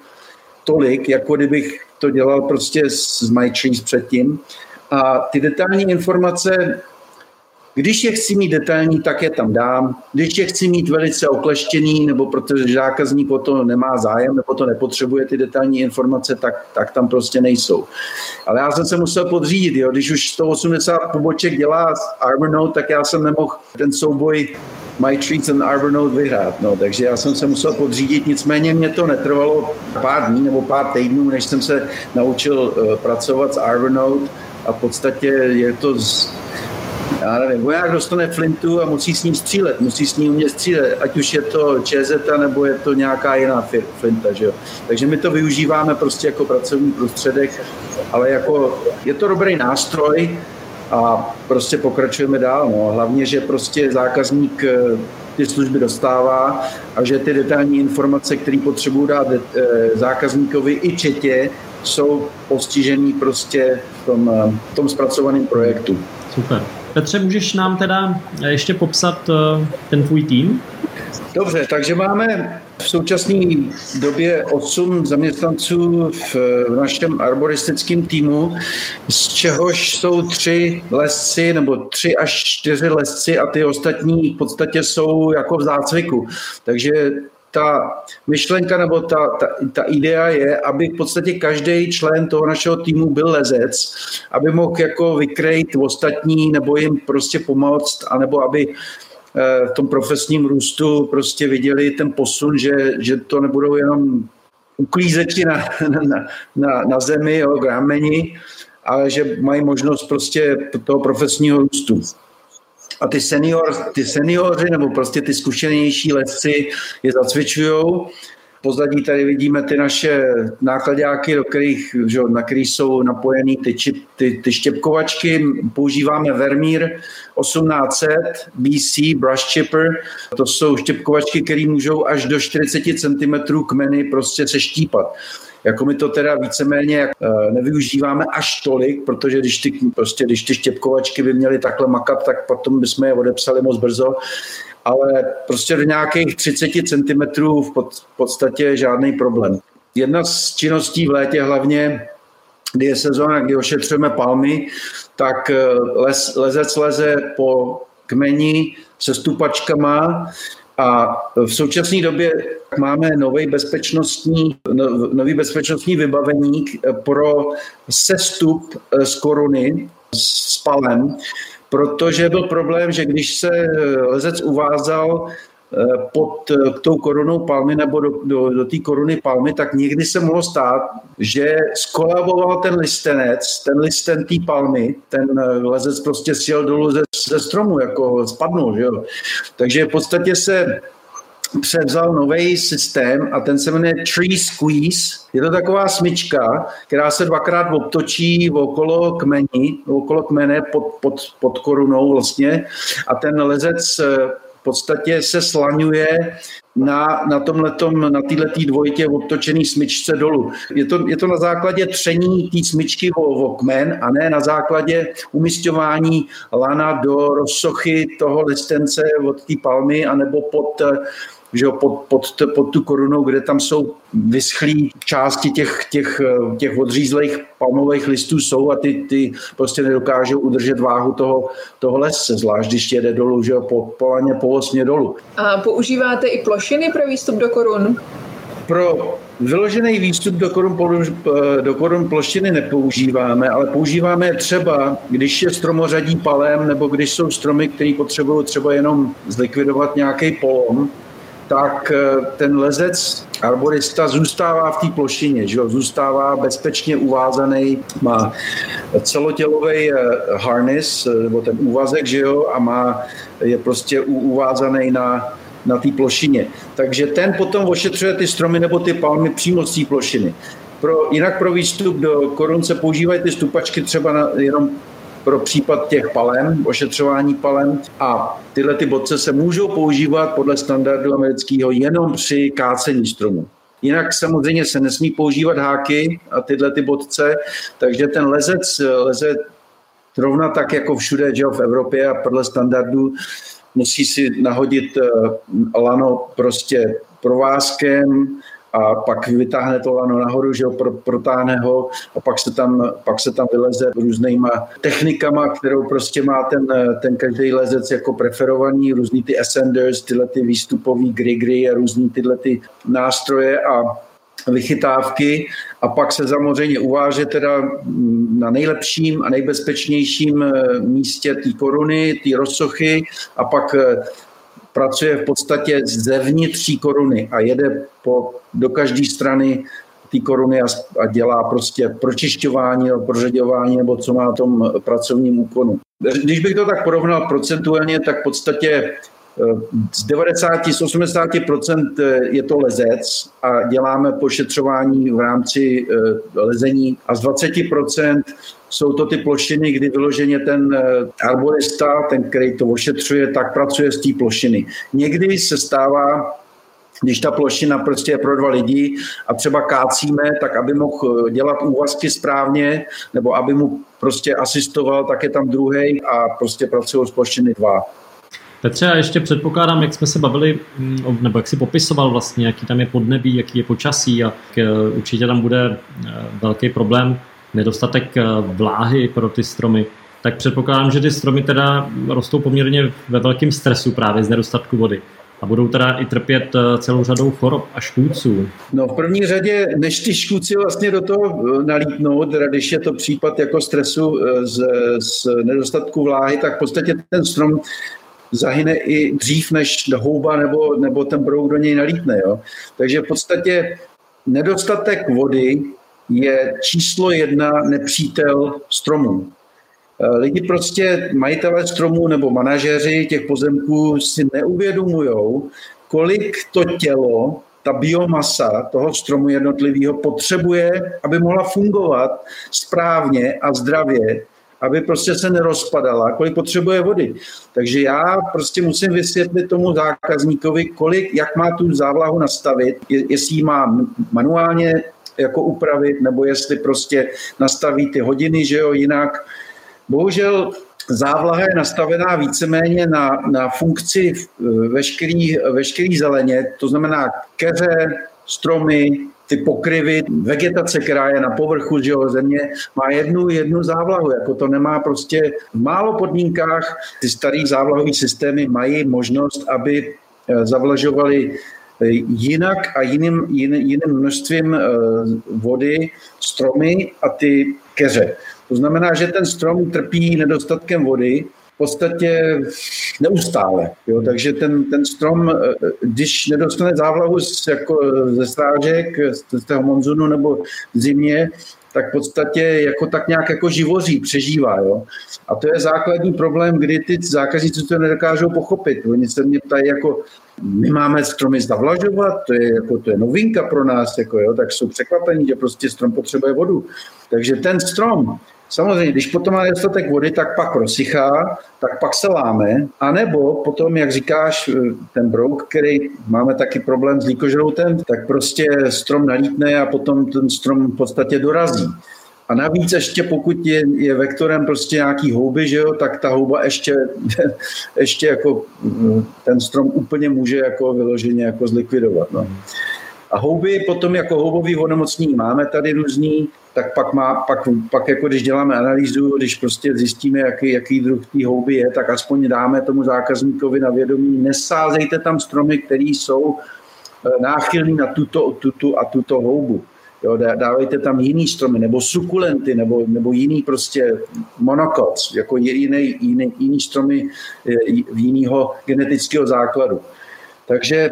tolik, jako kdybych to dělal prostě s MyTrees předtím. A ty detailní informace když je chci mít detailní, tak je tam dám. Když je chci mít velice okleštěný, nebo protože zákazník o to nemá zájem, nebo to nepotřebuje ty detailní informace, tak, tak tam prostě nejsou. Ale já jsem se musel podřídit, jo. když už 180 poboček dělá Arbornote, tak já jsem nemohl ten souboj My Treats and Arbornote vyhrát. No, takže já jsem se musel podřídit, nicméně mě to netrvalo pár dní nebo pár týdnů, než jsem se naučil uh, pracovat s Arbornote a v podstatě je to z, já nevím, voják dostane flintu a musí s ním střílet, musí s ním umět střílet, ať už je to ČZ nebo je to nějaká jiná flinta, že jo. Takže my to využíváme prostě jako pracovní prostředek, ale jako je to dobrý nástroj a prostě pokračujeme dál, no. Hlavně, že prostě zákazník eh, ty služby dostává a že ty detailní informace, které potřebují dát eh, zákazníkovi i četě, jsou postižený prostě v tom, eh, v tom zpracovaném projektu. Super. Petře, můžeš nám teda ještě popsat ten tvůj tým? Dobře, takže máme v současné době 8 zaměstnanců v, našem arboristickém týmu, z čehož jsou tři lesci nebo tři až čtyři lesci a ty ostatní v podstatě jsou jako v zácviku. Takže ta myšlenka nebo ta, ta, ta idea je, aby v podstatě každý člen toho našeho týmu byl lezec, aby mohl jako vykrejt ostatní nebo jim prostě pomoct, anebo aby v tom profesním růstu prostě viděli ten posun, že, že to nebudou jenom uklízeči na, na, na, na zemi, jo, grámeni, ale že mají možnost prostě toho profesního růstu a ty, senior, ty seniori nebo prostě ty zkušenější lesci je zacvičují. Pozadí tady vidíme ty naše nákladáky, do kterých, že, na kterých jsou napojený ty, čip, ty, ty štěpkovačky. Používáme Vermeer 1800 BC Brush Chipper. To jsou štěpkovačky, které můžou až do 40 cm kmeny prostě seštípat. Jako my to teda víceméně eh, nevyužíváme až tolik, protože když ty, prostě, když ty štěpkovačky by měly takhle makat, tak potom bychom je odepsali moc brzo ale prostě do nějakých 30 cm v podstatě žádný problém. Jedna z činností v létě hlavně, kdy je sezóna, kdy ošetřujeme palmy, tak eh, les, lezec leze po kmeni se stupačkama a v současné době máme nový bezpečnostní, no, nový bezpečnostní vybavení pro sestup eh, z koruny s palem, protože byl problém, že když se lezec uvázal eh, pod eh, tou korunou palmy nebo do, do, do té koruny palmy, tak někdy se mohlo stát, že skolaboval ten listenec, ten listen té palmy, ten lezec prostě sjel dolů ze, ze stromu, jako spadnul, že jo. Takže v podstatě se převzal nový systém a ten se jmenuje Tree Squeeze. Je to taková smyčka, která se dvakrát obtočí okolo kmeni, okolo kmene pod, pod, pod korunou vlastně a ten lezec eh, podstatě se slaňuje na, na tomhletom, na této dvojitě obtočený smyčce dolů. Je to, je to na základě tření té smyčky o, o kmen a ne na základě umistování lana do rozsochy toho listence od té palmy anebo pod že jo, pod, pod, pod tu korunou, kde tam jsou vyschlý části těch, těch, těch odřízlých palmových listů jsou a ty, ty prostě nedokážou udržet váhu toho, toho lesce, zvlášť když jede dolů, že jo, po, po laně, po osmě dolů. A používáte i plošiny pro výstup do korun? Pro vyložený výstup do korun, do korun plošiny nepoužíváme, ale používáme třeba, když je stromořadí palem, nebo když jsou stromy, které potřebují třeba jenom zlikvidovat nějaký polom, tak eh, ten lezec arborista zůstává v té plošině, že jo? zůstává bezpečně uvázaný, má celotělový eh, harness, eh, nebo ten úvazek, že jo, a má, je prostě uvázaný na, na té plošině. Takže ten potom ošetřuje ty stromy nebo ty palmy přímo z té plošiny. Pro, jinak pro výstup do korun se používají ty stupačky třeba na, jenom pro případ těch palem, ošetřování palem a tyhle ty bodce se můžou používat podle standardu amerického jenom při kácení stromu. Jinak samozřejmě se nesmí používat háky a tyhle ty bodce, takže ten lezec leze rovna tak jako všude že v Evropě a podle standardů musí si nahodit eh, lano prostě provázkem, a pak vytáhne to lano nahoru, že ho protáhne ho a pak se tam, pak se tam vyleze různýma technikama, kterou prostě má ten, ten každý lezec jako preferovaný, různý ty ascenders, tyhle ty výstupový grigry a různý tyhle ty nástroje a vychytávky. A pak se samozřejmě uváže teda na nejlepším a nejbezpečnějším eh, místě té koruny, té rozsochy a pak eh, pracuje v podstatě zevnitř koruny a jede po, do každé strany té koruny a, a dělá prostě pročišťování nebo nebo co má na tom pracovním úkonu. Když bych to tak porovnal procentuálně, tak v podstatě z 90, z 80% je to lezec a děláme pošetřování v rámci eh, lezení a z 20 jsou to ty plošiny, kdy vyloženě ten eh, arborista, ten, který to ošetřuje, tak pracuje z té plošiny. Někdy se stává, když ta plošina prostě je pro dva lidi a třeba kácíme, tak aby mohl eh, dělat úvazky správně, nebo aby mu prostě asistoval, tak je tam druhý a prostě pracují z plošiny dva. Petře, já ještě předpokládám, jak jsme se bavili, mm, nebo jak si popisoval vlastně, jaký tam je podnebí, jaký je počasí a eh, určitě tam bude velký problém, nedostatek eh, vláhy pro ty stromy. Tak předpokládám, že ty stromy teda rostou poměrně ve velkém stresu právě z nedostatku vody a budou teda i trpět celou řadou chorob a škůdců. No v první řadě, než ty škůdci vlastně do toho nalítnou, teda když je to případ jako stresu z, z nedostatku vláhy, tak v podstatě ten strom zahyne i dřív, než houba nebo, nebo ten brouk do něj nalítne. Jo? Takže v podstatě nedostatek vody je číslo jedna nepřítel stromů. Eh, lidi prostě, majitelé stromů nebo manažeři těch pozemků si neuvědomují, kolik to tělo, ta biomasa toho stromu jednotlivého potřebuje, aby mohla fungovat správně a zdravě aby prostě se nerozpadala, kolik potřebuje vody. Takže já prostě musím vysvětlit tomu zákazníkovi, kolik, jak má tu závlahu nastavit, jestli ji má manuálně jako upravit, nebo jestli prostě nastaví ty hodiny, že jo, jinak. Bohužel závlaha je nastavená víceméně na, na funkci veškerý, veškerý zeleně, to znamená keře, stromy, ty pokryvy, vegetace, která je na povrchu že jo, země, má jednu, jednu závlahu. Jako to nemá prostě v málo podmínkách ty starý závlahové systémy mají možnost, aby eh, zavlažovali eh, jinak a jiným, jiným, jiným množstvím eh, vody stromy a ty keře. To znamená, že ten strom trpí nedostatkem vody, podstatě neustále. Jo? Takže ten, ten strom, eh, když nedostane závlahu z, jako ze strážek, z toho monzunu nebo v zimě, tak v podstatě jako tak nějak jako živoří, přežívá. Jo? A to je základní problém, kdy ty zákazníci to nedokážou pochopit. Oni se mě ptají, jako, my máme stromy zavlažovat, to je, jako, to je novinka pro nás, jako, jo? tak jsou překvapení, že prostě strom potřebuje vodu. Takže ten strom, Samozřejmě, když potom má dostatek vody, tak pak rozsychá, tak pak se láme, anebo potom, jak říkáš, ten brouk, který máme taky problém s líkožroutem, tak prostě strom nalítne a potom ten strom v podstatě dorazí. A navíc ještě pokud je, je vektorem prostě nějaký houby, že jo, tak ta houba ještě, ještě jako ten strom úplně může jako vyloženě jako zlikvidovat. No. A houby potom jako houbový onemocnění máme tady různý, tak pak, má, pak, pak jako když děláme analýzu, když prostě zjistíme, jaký, jaký druh té houby je, tak aspoň dáme tomu zákazníkovi na vědomí, nesázejte tam stromy, které jsou eh, náchylný na tuto, tuto a tuto houbu. Jo, dávejte tam jiný stromy, nebo sukulenty, nebo, nebo jiný prostě monokots, jako jiný, jiný, jiný stromy eh, jiného genetického základu. Takže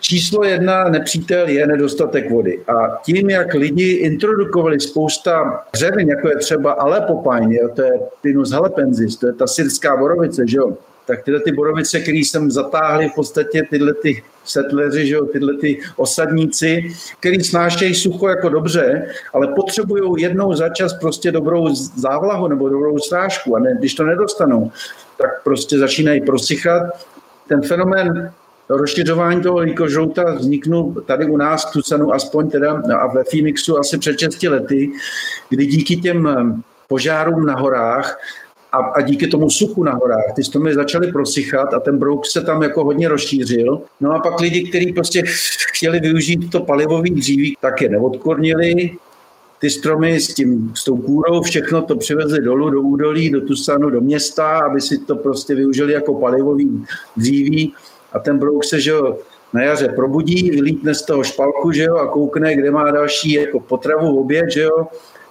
Číslo jedna nepřítel je nedostatek vody. A tím, jak lidi introdukovali spousta dřevin, jako je třeba Alepopine, to je Pinus halepensis, to je ta syrská borovice, že jo? tak tyhle ty borovice, které jsem zatáhli v podstatě tyhle ty setleři, že jo, tyhle ty osadníci, který snášejí sucho jako dobře, ale potřebují jednou za čas prostě dobrou závlahu nebo dobrou strážku a ne, když to nedostanou, tak prostě začínají prosychat. Ten fenomén rozšiřování toho likožrouta vzniknul tady u nás v Tucsonu aspoň teda a ve Phoenixu asi před 6 lety, kdy díky těm požárům na horách a, a díky tomu suchu na horách ty stromy začaly prosychat a ten brouk se tam jako hodně rozšířil. No a pak lidi, kteří prostě chtěli využít to palivový dříví, tak je neodkornili, ty stromy s, tím, s tou kůrou, všechno to přivezli dolů do údolí, do Tusanu, do města, aby si to prostě využili jako palivový dříví a ten brouk se, že jo, na jaře probudí, vylítne z toho špalku, že jo, a koukne, kde má další jako potravu, oběd, že jo,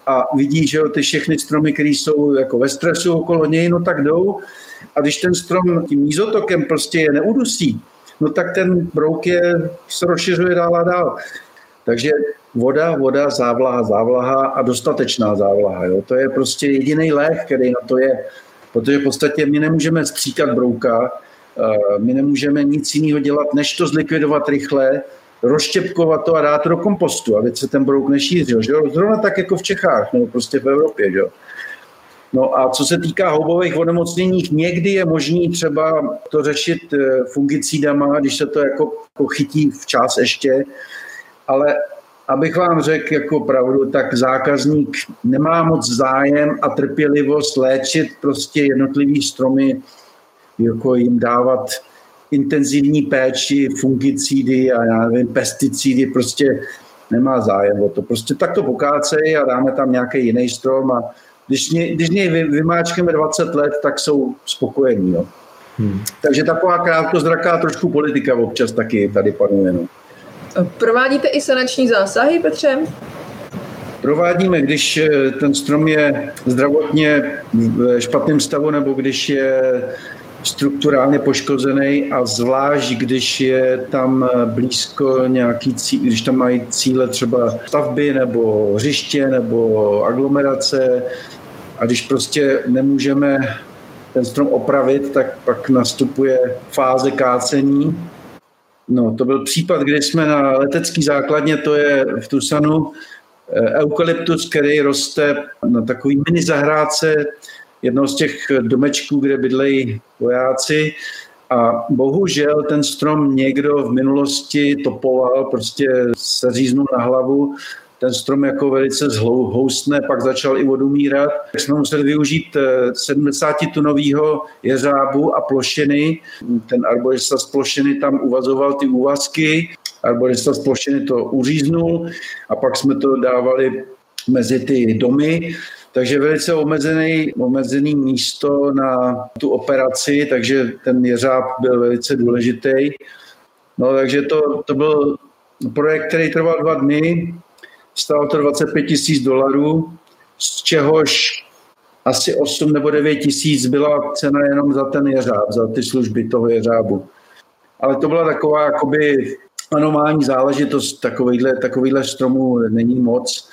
a vidí, že jo, ty všechny stromy, které jsou jako ve stresu okolo něj, no tak jdou. A když ten strom tím nízotokem prostě je neudusí, no tak ten brouk je, se rozšiřuje dál a dál. Takže voda, voda, závlaha, závlaha a dostatečná závlaha. Jo. To je prostě jediný lék, který na to je. Protože v podstatě my nemůžeme stříkat brouka, my nemůžeme nic jiného dělat, než to zlikvidovat rychle, rozštěpkovat to a dát do kompostu, aby se ten brouk nešířil. Že? Zrovna tak jako v Čechách nebo prostě v Evropě. Že? No a co se týká houbových onemocnění, někdy je možný třeba to řešit eh, fungicidama, když se to jako, jako chytí včas ještě, ale abych vám řekl jako pravdu, tak zákazník nemá moc zájem a trpělivost léčit prostě jednotlivý stromy, jako jim dávat intenzivní péči, fungicidy a já nevím, pesticidy, prostě nemá zájem o to. Prostě tak to pokácej a dáme tam nějaký jiný strom a když, ně, když něj vymáčkeme 20 let, tak jsou spokojení. No. Hmm. Takže taková krátkozraká trošku politika občas taky tady panuje. No. Provádíte i sanační zásahy, Petře? Provádíme, když eh, ten strom je zdravotně v špatném stavu nebo když je strukturálně poškozený a zvlášť, když je tam blízko nějaký cíl, když tam mají cíle třeba stavby nebo hřiště nebo aglomerace a když prostě nemůžeme ten strom opravit, tak pak nastupuje fáze kácení. No, to byl případ, kdy jsme na letecký základně, to je v Tusanu, eukalyptus, který roste na takový mini zahrádce jednoho z těch domečků, kde bydlejí vojáci. A bohužel ten strom někdo v minulosti topoval, prostě se říznul na hlavu, ten strom jako velice zhoustne, pak začal i odumírat. Tak jsme museli využít 70-tunového eh, jeřábu a plošiny. Ten arborista z plošiny tam uvazoval ty úvazky, arborista z plošiny to uříznul a pak jsme to dávali mezi ty domy takže velice omezený, omezený místo na tu operaci, takže ten jeřáb byl velice důležitý. No, takže to, to byl projekt, který trval dva dny, stál to 25 tisíc dolarů, z čehož asi 8 nebo 9 tisíc byla cena jenom za ten jeřáb, za ty služby toho jeřábu. Ale to byla taková jakoby anomální záležitost, takovýhle, takovýhle stromů není moc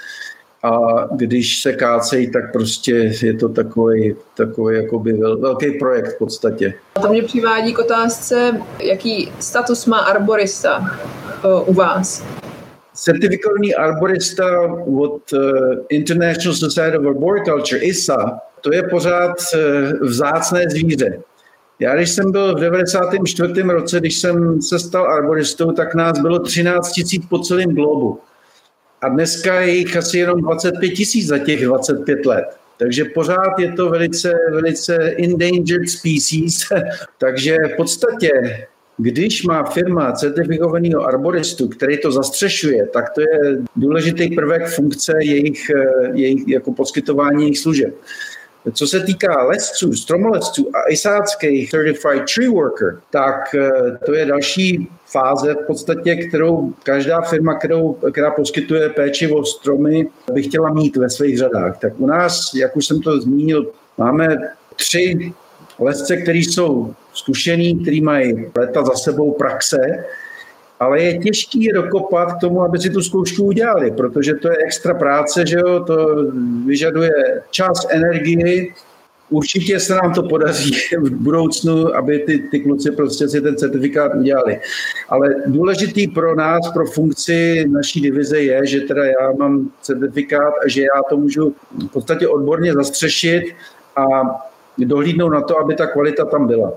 a když se kácejí, tak prostě je to takový, takový jakoby velký projekt v podstatě. A to mě přivádí k otázce, jaký status má arborista u vás? Certifikovaný arborista od uh, International Society of Arboriculture, ISA, to je pořád uh, vzácné zvíře. Já když jsem byl v 94. roce, když jsem se stal arboristou, tak nás bylo 13 000 po celém globu. A dneska je jich asi jenom 25 tisíc za těch 25 let. Takže pořád je to velice, velice endangered species. Takže v podstatě, když má firma certifikovaného arboristu, který to zastřešuje, tak to je důležitý prvek funkce jejich, jejich jako poskytování jejich služeb. Co se týká lesců, stromolesců a isáckých Certified Tree Worker, tak eh, to je další fáze v podstatě, kterou každá firma, kterou, která poskytuje péči o stromy, by chtěla mít ve svých řadách. Tak u nás, jak už jsem to zmínil, máme tři lesce, kteří jsou zkušení, kteří mají leta za sebou praxe, ale je těžký dokopat k tomu, aby si tu zkoušku udělali, protože to je extra práce, že jo, to vyžaduje čas, energii, Určitě se nám to podaří v budoucnu, aby ty, ty kluci prostě si ten certifikát udělali. Ale důležitý pro nás, pro funkci naší divize je, že teda já mám certifikát a že já to můžu v podstatě odborně zastřešit a dohlídnout na to, aby ta kvalita tam byla.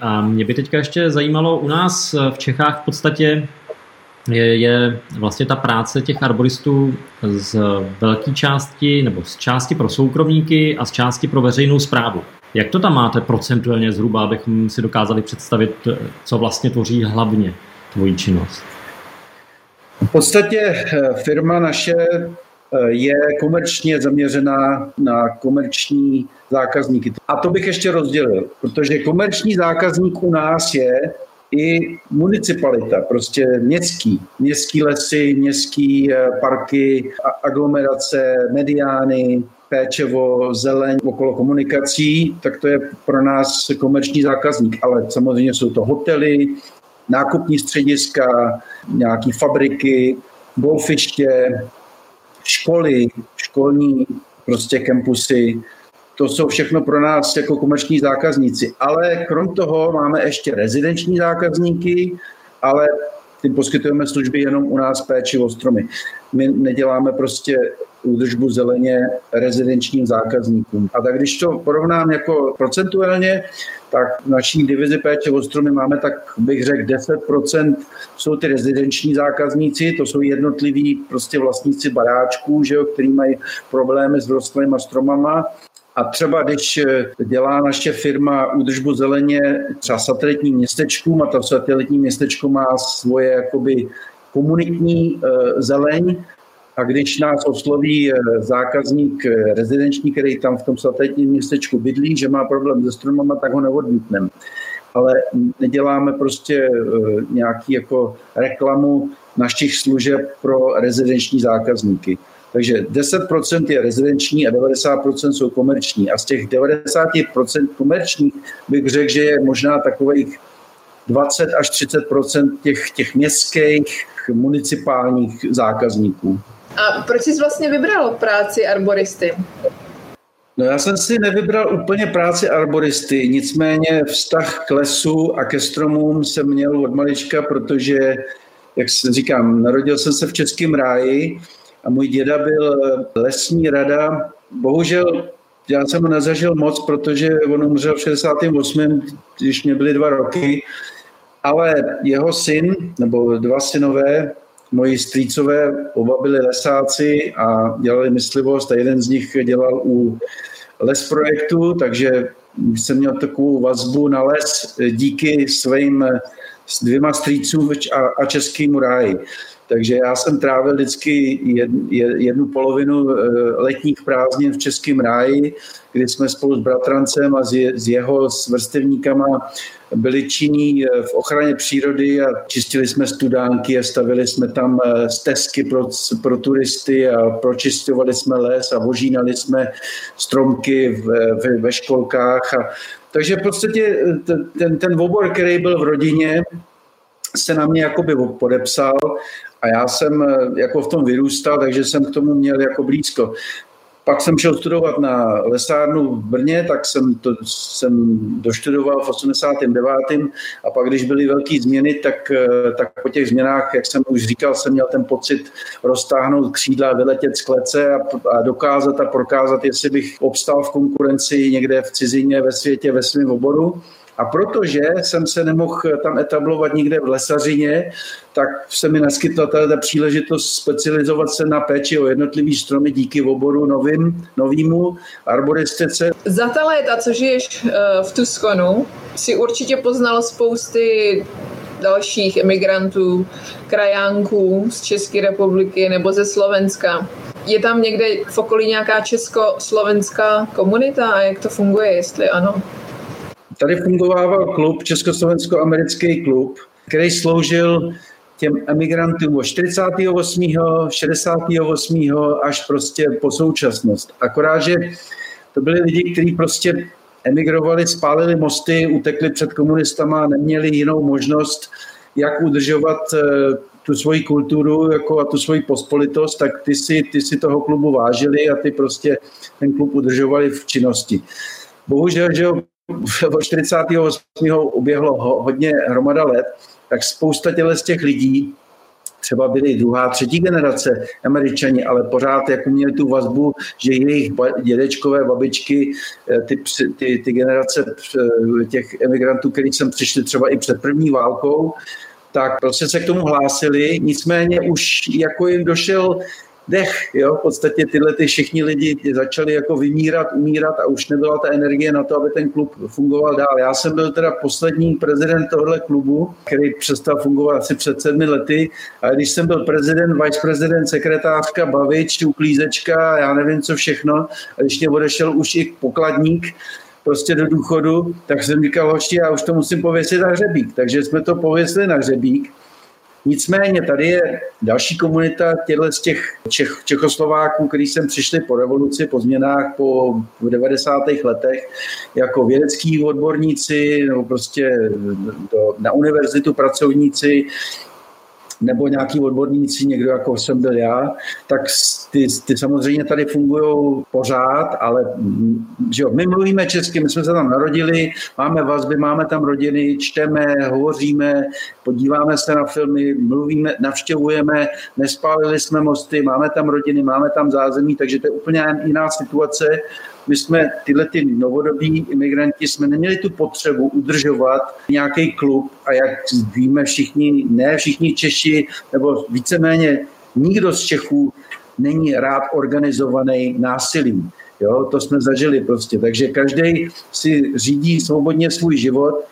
A mě by teďka ještě zajímalo, u nás v Čechách v podstatě je, je vlastně ta práce těch arboristů z velké části nebo z části pro soukromníky a z části pro veřejnou zprávu. Jak to tam máte procentuálně zhruba, abychom si dokázali představit, co vlastně tvoří hlavně tvoji činnost? V podstatě eh, firma naše eh, je komerčně zaměřená na komerční zákazníky. A to bych ještě rozdělil, protože komerční zákazník u nás je i municipalita, prostě městský, městský lesy, městský eh, parky, aglomerace, mediány, péčevo, zeleň okolo komunikací, tak to je pro nás komerční zákazník. Ale samozřejmě jsou to hotely, nákupní střediska, nějaké fabriky, golfiště, školy, školní prostě kampusy, to jsou všechno pro nás jako komerční zákazníci. Ale krom toho máme ještě rezidenční zákazníky, ale tím poskytujeme služby jenom u nás péči o stromy. My neděláme prostě údržbu zeleně rezidenčním zákazníkům. A tak když to porovnám jako procentuálně, tak v naší divizi péče o stromy máme tak, bych řekl, 10% jsou ty rezidenční zákazníci, to jsou jednotliví prostě vlastníci baráčků, že jo, který mají problémy s rostlými stromama a třeba když eh, dělá naše firma údržbu zeleně třeba satelitní městečkům a to satelitní městečko má svoje jakoby komunitní eh, zeleň, a když nás osloví eh, zákazník rezidenční, který tam v tom satelitním městečku bydlí, že má problém se stromama, tak ho neodmítneme. Ale neděláme prostě nějaký jako reklamu našich služeb pro rezidenční zákazníky. Takže 10% je rezidenční a 90% jsou komerční. A z těch 90% komerčních bych řekl, že je možná takových 20 až 30% těch, těch městských municipálních zákazníků. A proč jsi vlastně vybral práci arboristy? No já jsem si nevybral úplně práci arboristy, nicméně vztah k lesu a ke stromům jsem měl od malička, protože, jak říkám, narodil jsem se v Českém ráji a můj děda byl lesní rada. Bohužel já jsem ho nezažil moc, protože on umřel v 68., když mě byly dva roky, ale jeho syn, nebo dva synové, moji strýcové, oba byli lesáci a dělali myslivost a jeden z nich dělal u les projektu, takže jsem měl takovou vazbu na les díky svým dvěma strýcům a, a českému ráji. Takže já jsem trávil vždycky jednu polovinu eh, letních prázdnin v Českém ráji, kdy jsme spolu s bratrancem a s jeho vrstevníkama byli činní eh, v ochraně přírody a čistili jsme studánky a stavili jsme tam eh, stezky pro, pro turisty a pročistovali jsme les a ožínali jsme stromky ve, ve školkách. A, takže v podstatě ten, ten obor, který byl v rodině, se na mě jakoby podepsal a já jsem eh, jako v tom vyrůstal, takže jsem k tomu měl jako blízko. Pak jsem šel studovat na lesárnu v Brně, tak jsem, to, jsem doštudoval v 89. A pak, když byly velké změny, tak, eh, tak po těch změnách, jak jsem už říkal, jsem měl ten pocit roztáhnout křídla, vyletět z klece a, a dokázat a prokázat, jestli bych obstal v konkurenci někde v cizině, ve světě, ve svém oboru. A protože jsem se nemohl tam etablovat nikde v lesařině, tak se mi naskytla ta příležitost specializovat se na péči o jednotlivý stromy díky oboru novým, novýmu arboristice. Za ta léta, co žiješ eh, v Tuskonu, si určitě poznal spousty dalších emigrantů, krajánků z České republiky nebo ze Slovenska. Je tam někde v okolí nějaká česko-slovenská komunita a jak to funguje, jestli ano? Tady fungoval klub, Československo-americký klub, který sloužil těm emigrantům od 48., 68. až prostě po současnost. Akorát, že to byli lidi, kteří prostě emigrovali, spálili mosty, utekli před komunistama, neměli jinou možnost, jak udržovat eh, tu svoji kulturu jako a tu svoji pospolitost, tak ty si, ty si toho klubu vážili a ty prostě ten klub udržovali v činnosti. Bohužel, že od 48. uběhlo hodně hromada let, tak spousta těle z těch lidí třeba byli druhá, třetí generace američani, ale pořád jako měli tu vazbu, že jejich dědečkové, babičky, eh, ty, ty, ty generace eh, těch emigrantů, kteří sem přišli třeba i před první válkou, tak prostě se k tomu hlásili, nicméně už jako jim došel dech. Jo? V podstatě tyhle ty všichni lidi začali jako vymírat, umírat a už nebyla ta energie na to, aby ten klub fungoval dál. Já jsem byl teda poslední prezident tohle klubu, který přestal fungovat asi před sedmi lety. A když jsem byl prezident, viceprezident, sekretářka, bavič, uklízečka, já nevím co všechno, a když mě odešel už i pokladník, prostě do důchodu, tak jsem říkal, hoši, já už to musím pověsit na hřebík. Takže jsme to pověsili na hřebík Nicméně tady je další komunita těchto z těch Čech, Čechoslováků, kteří sem přišli po revoluci, po změnách po 90. letech jako vědecký odborníci nebo prostě do, na univerzitu pracovníci, nebo nějaký odborníci, někdo jako jsem byl já, tak ty, ty samozřejmě tady fungují pořád, ale že jo, my mluvíme česky, my jsme se tam narodili, máme vazby, máme tam rodiny, čteme, hovoříme, podíváme se na filmy, mluvíme, navštěvujeme, nespálili jsme mosty, máme tam rodiny, máme tam zázemí, takže to je úplně jiná situace, my jsme tyhle ty novodobí imigranti jsme neměli tu potřebu udržovat nějaký klub a jak víme všichni, ne všichni Češi, nebo víceméně nikdo z Čechů není rád organizovaný násilím. Jo, to jsme zažili prostě. Takže každý si řídí svobodně svůj život,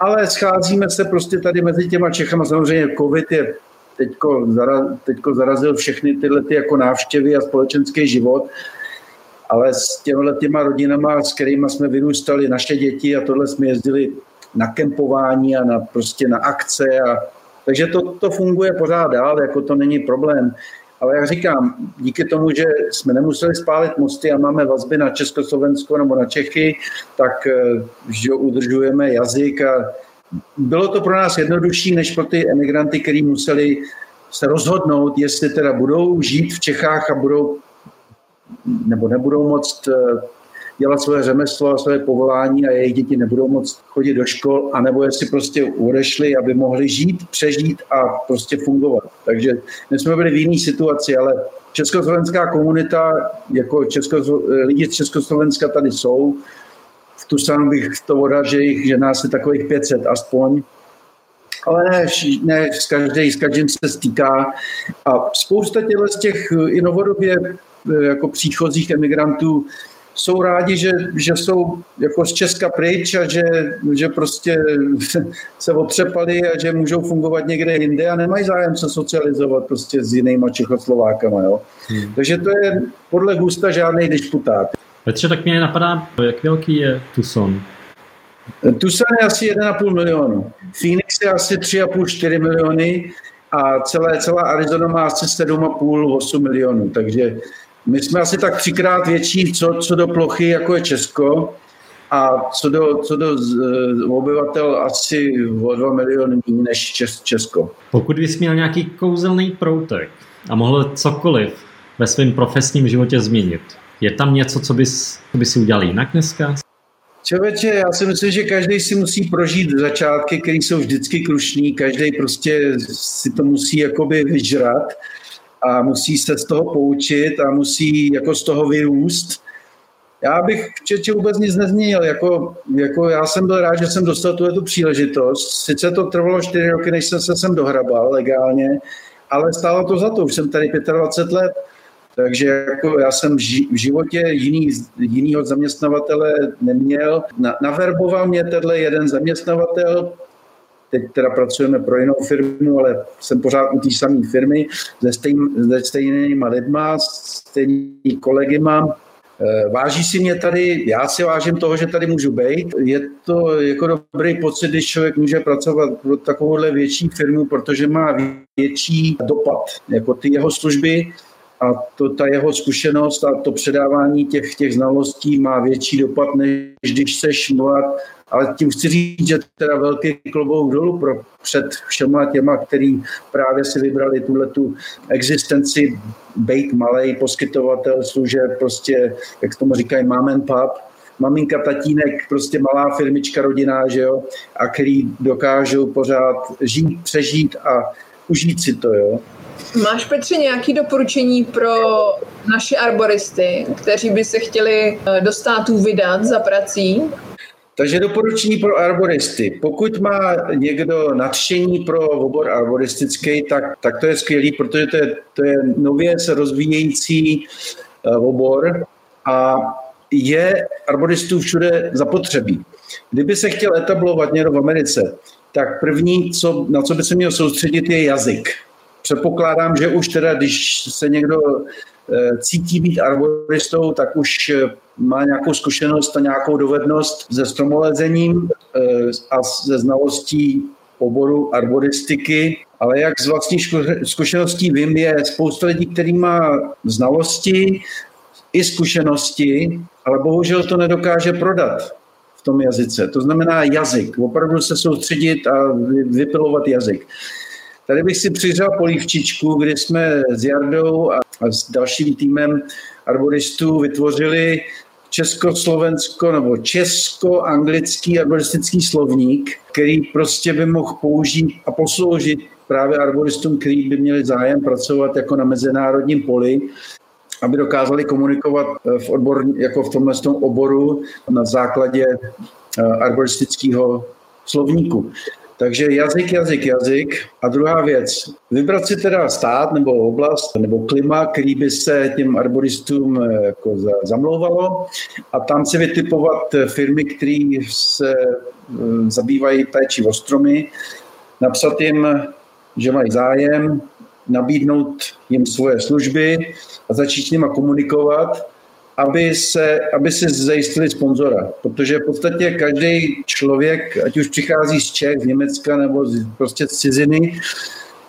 ale scházíme se prostě tady mezi těma Čechama. Samozřejmě covid je teďko, teďko zarazil všechny tyhle ty jako návštěvy a společenský život, ale s těmhle těma rodinama, s kterými jsme vyrůstali, naše děti a tohle jsme jezdili na kempování a na, prostě na akce. A, takže to, to funguje pořád dál, jako to není problém. Ale jak říkám, díky tomu, že jsme nemuseli spálit mosty a máme vazby na Československo nebo na Čechy, tak eh, že udržujeme jazyk a bylo to pro nás jednodušší, než pro ty emigranty, kteří museli se rozhodnout, jestli teda budou žít v Čechách a budou nebo nebudou moct eh, dělat svoje řemeslo a své povolání a jejich děti nebudou moct chodit do škol, anebo jestli prostě odešli, aby mohli žít, přežít a prostě fungovat. Takže my jsme byli v jiné situaci, ale československá komunita, jako Česko, lidi z Československa tady jsou. V tu stranu bych to odhad, že, jich, že nás je takových 500 aspoň. Ale ne, ne s, každý, s každým se stýká. A spousta těchto z těch i novodobě Eh, jako příchozích emigrantů jsou rádi, že, že jsou jako z Česka pryč a že, že prostě se otřepali a že můžou fungovat někde jinde a nemají zájem se socializovat prostě s jinýma Čechoslovákama. Jo? Hmm. Takže to je podle gusta žádný disputát. Petře, tak mě napadá, jak velký je Tucson? Tucson je asi 1,5 milionu. Phoenix je asi 3,5-4 miliony a celé, celá Arizona má asi 7,5-8 milionů. Takže my jsme asi tak třikrát větší, co, co do plochy, jako je Česko, a co do, co do obyvatel asi o 2 miliony méně než Česko. Pokud bys měl nějaký kouzelný proutek a mohl cokoliv ve svém profesním životě změnit, je tam něco, co bys, co bys si udělal jinak dneska? Čověče, já si myslím, že každý si musí prožít začátky, které jsou vždycky krušní, každý prostě si to musí jakoby vyžrat a musí se z toho poučit a musí jako z toho vyrůst. Já bych v Čeči vůbec nic nezměnil. Jako, jako já jsem byl rád, že jsem dostal tuhle příležitost. Sice to trvalo čtyři roky, než jsem se sem dohrabal legálně, ale stálo to za to. Už jsem tady 25 let. Takže jako já jsem v životě jiný, jinýho zaměstnavatele neměl. Na, naverboval mě tenhle jeden zaměstnavatel, teď teda pracujeme pro jinou firmu, ale jsem pořád u té samé firmy, se, stejn, se stejnýma lidma, stejnými kolegy mám. Eh, váží si mě tady, já si vážím toho, že tady můžu být. Je to jako dobrý pocit, když člověk může pracovat pro takovouhle větší firmu, protože má větší dopad. Jako ty jeho služby a to, ta jeho zkušenost a to předávání těch, těch znalostí má větší dopad, než když seš mluvit ale tím chci říct, že teda velký klobouk dolů pro, před všema těma, který právě si vybrali tuhle tu existenci, být malý poskytovatel služeb, prostě, jak tomu říkají, mom and pub, maminka, tatínek, prostě malá firmička rodina, že jo, a který dokážou pořád žít, přežít a užít si to, jo. Máš, Petře, nějaké doporučení pro naše arboristy, kteří by se chtěli eh, do států vydat za prací? Takže doporučení pro arboristy. Pokud má někdo nadšení pro obor arboristický, tak, tak to je skvělý, protože to je, to je nově se rozvíjející eh, obor a je arboristů všude zapotřebí. Kdyby se chtěl etablovat někdo v Americe, tak první, co, na co by se měl soustředit, je jazyk. Předpokládám, že už teda, když se někdo eh, cítí být arboristou, tak už eh, má nějakou zkušenost a nějakou dovednost se stromolezením eh, a ze znalostí oboru arboristiky, ale jak z vlastní zkušeností vím, je spousta lidí, který má znalosti i zkušenosti, ale bohužel to nedokáže prodat v tom jazyce. To znamená jazyk, opravdu se soustředit a vypilovat jazyk. Tady bych si přihřál polívčičku, kdy jsme s Jardou a, s dalším týmem arboristů vytvořili československo nebo česko-anglický arboristický slovník, který prostě by mohl použít a posloužit právě arboristům, kteří by měli zájem pracovat jako na mezinárodním poli, aby dokázali komunikovat v odbor, jako v tomhle tom oboru na základě eh, arboristického slovníku. Takže jazyk, jazyk, jazyk. A druhá věc, vybrat si teda stát nebo oblast nebo klima, který by se těm arboristům eh, jako zamlouvalo a tam si vytipovat firmy, které se eh, zabývají péči o stromy, napsat jim, že mají zájem, nabídnout jim svoje služby a začít s nimi komunikovat aby se, aby se zajistili sponzora. Protože v podstatě každý člověk, ať už přichází z Čech, z Německa nebo z, prostě z ciziny,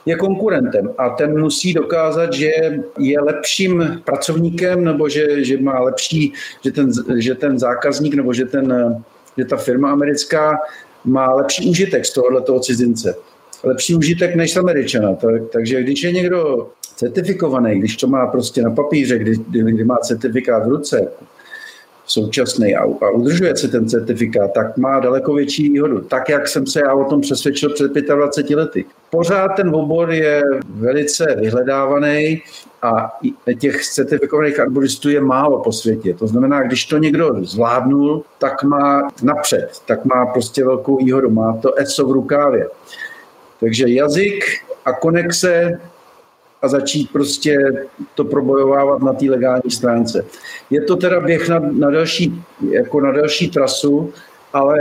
je konkurentem a ten musí dokázat, že je lepším pracovníkem nebo že, že má lepší, že ten, že ten zákazník nebo že, ten, že ta firma americká má lepší užitek z tohoto cizince. Lepší užitek než Američana. Tak, takže když je někdo certifikovaný, když to má prostě na papíře, kdy, kdy má certifikát v ruce, současný a, a udržuje se ten certifikát, tak má daleko větší výhodu. Tak, jak jsem se já o tom přesvědčil před 25 lety. Pořád ten obor je velice vyhledávaný a těch certifikovaných arboristů je málo po světě. To znamená, když to někdo zvládnul, tak má napřed, tak má prostě velkou výhodu, má to ESO v rukávě. Takže jazyk a konexe a začít prostě to probojovávat na té legální stránce. Je to teda běh na, na, další, jako na další trasu, ale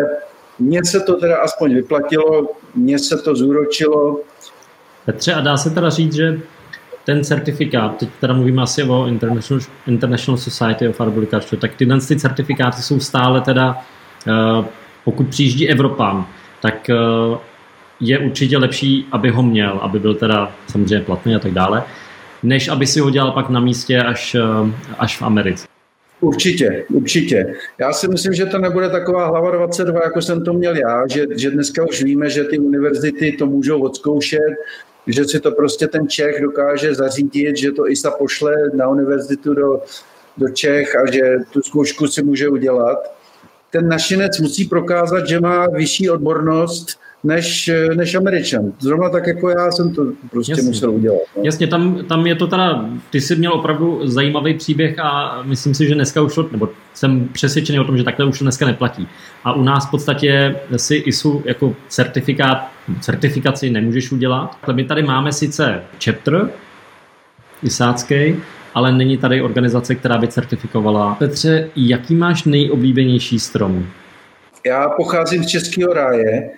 mně se to teda aspoň vyplatilo, mně se to zúročilo. Petře, a dá se teda říct, že ten certifikát, teď teda mluvíme asi o International, International Society of Arboriculture, tak tyhle ty certifikáty jsou stále teda, eh, pokud přijíždí Evropám, tak eh, je určitě lepší, aby ho měl, aby byl teda samozřejmě platný a tak dále, než aby si ho dělal pak na místě až, eh, až v Americe. Určitě, určitě. Já si myslím, že to nebude taková hlava 22, jako jsem to měl já, že, že dneska už víme, že ty univerzity to můžou odzkoušet, že si to prostě ten Čech dokáže zařídit, že to ISA pošle na univerzitu do, do Čech a že tu zkoušku si může udělat. Ten našinec musí prokázat, že má vyšší odbornost, než, než Američan. Zrovna tak jako já jsem to prostě Jasně. musel udělat. No. Jasně, tam, tam je to teda, ty jsi měl opravdu zajímavý příběh a myslím si, že dneska už to, nebo jsem přesvědčený o tom, že takhle už dneska neplatí. A u nás v podstatě si ISU jako certifikát, certifikaci nemůžeš udělat. Ale my tady máme sice chapter, isácký, ale není tady organizace, která by certifikovala. Petře, jaký máš nejoblíbenější strom? Já pocházím z Českého ráje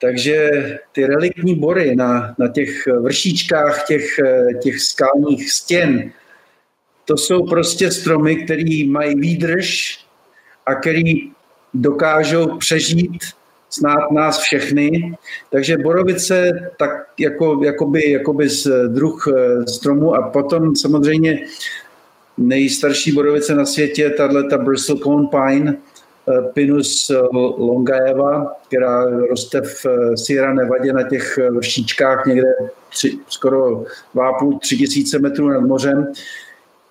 takže ty reliktní bory na, na těch vršíčkách těch, těch skalních stěn, to jsou prostě stromy, které mají výdrž a který dokážou přežít snad nás všechny. Takže borovice tak jako, jakoby, jakoby z druh eh, stromu a potom samozřejmě nejstarší borovice na světě, tahle ta Bristlecone Pine, Eh, Pinus eh, longaeva, která roste v eh, Sierra Nevadě na těch vršíčkách někde tři, skoro 2,5-3 tisíce metrů nad mořem,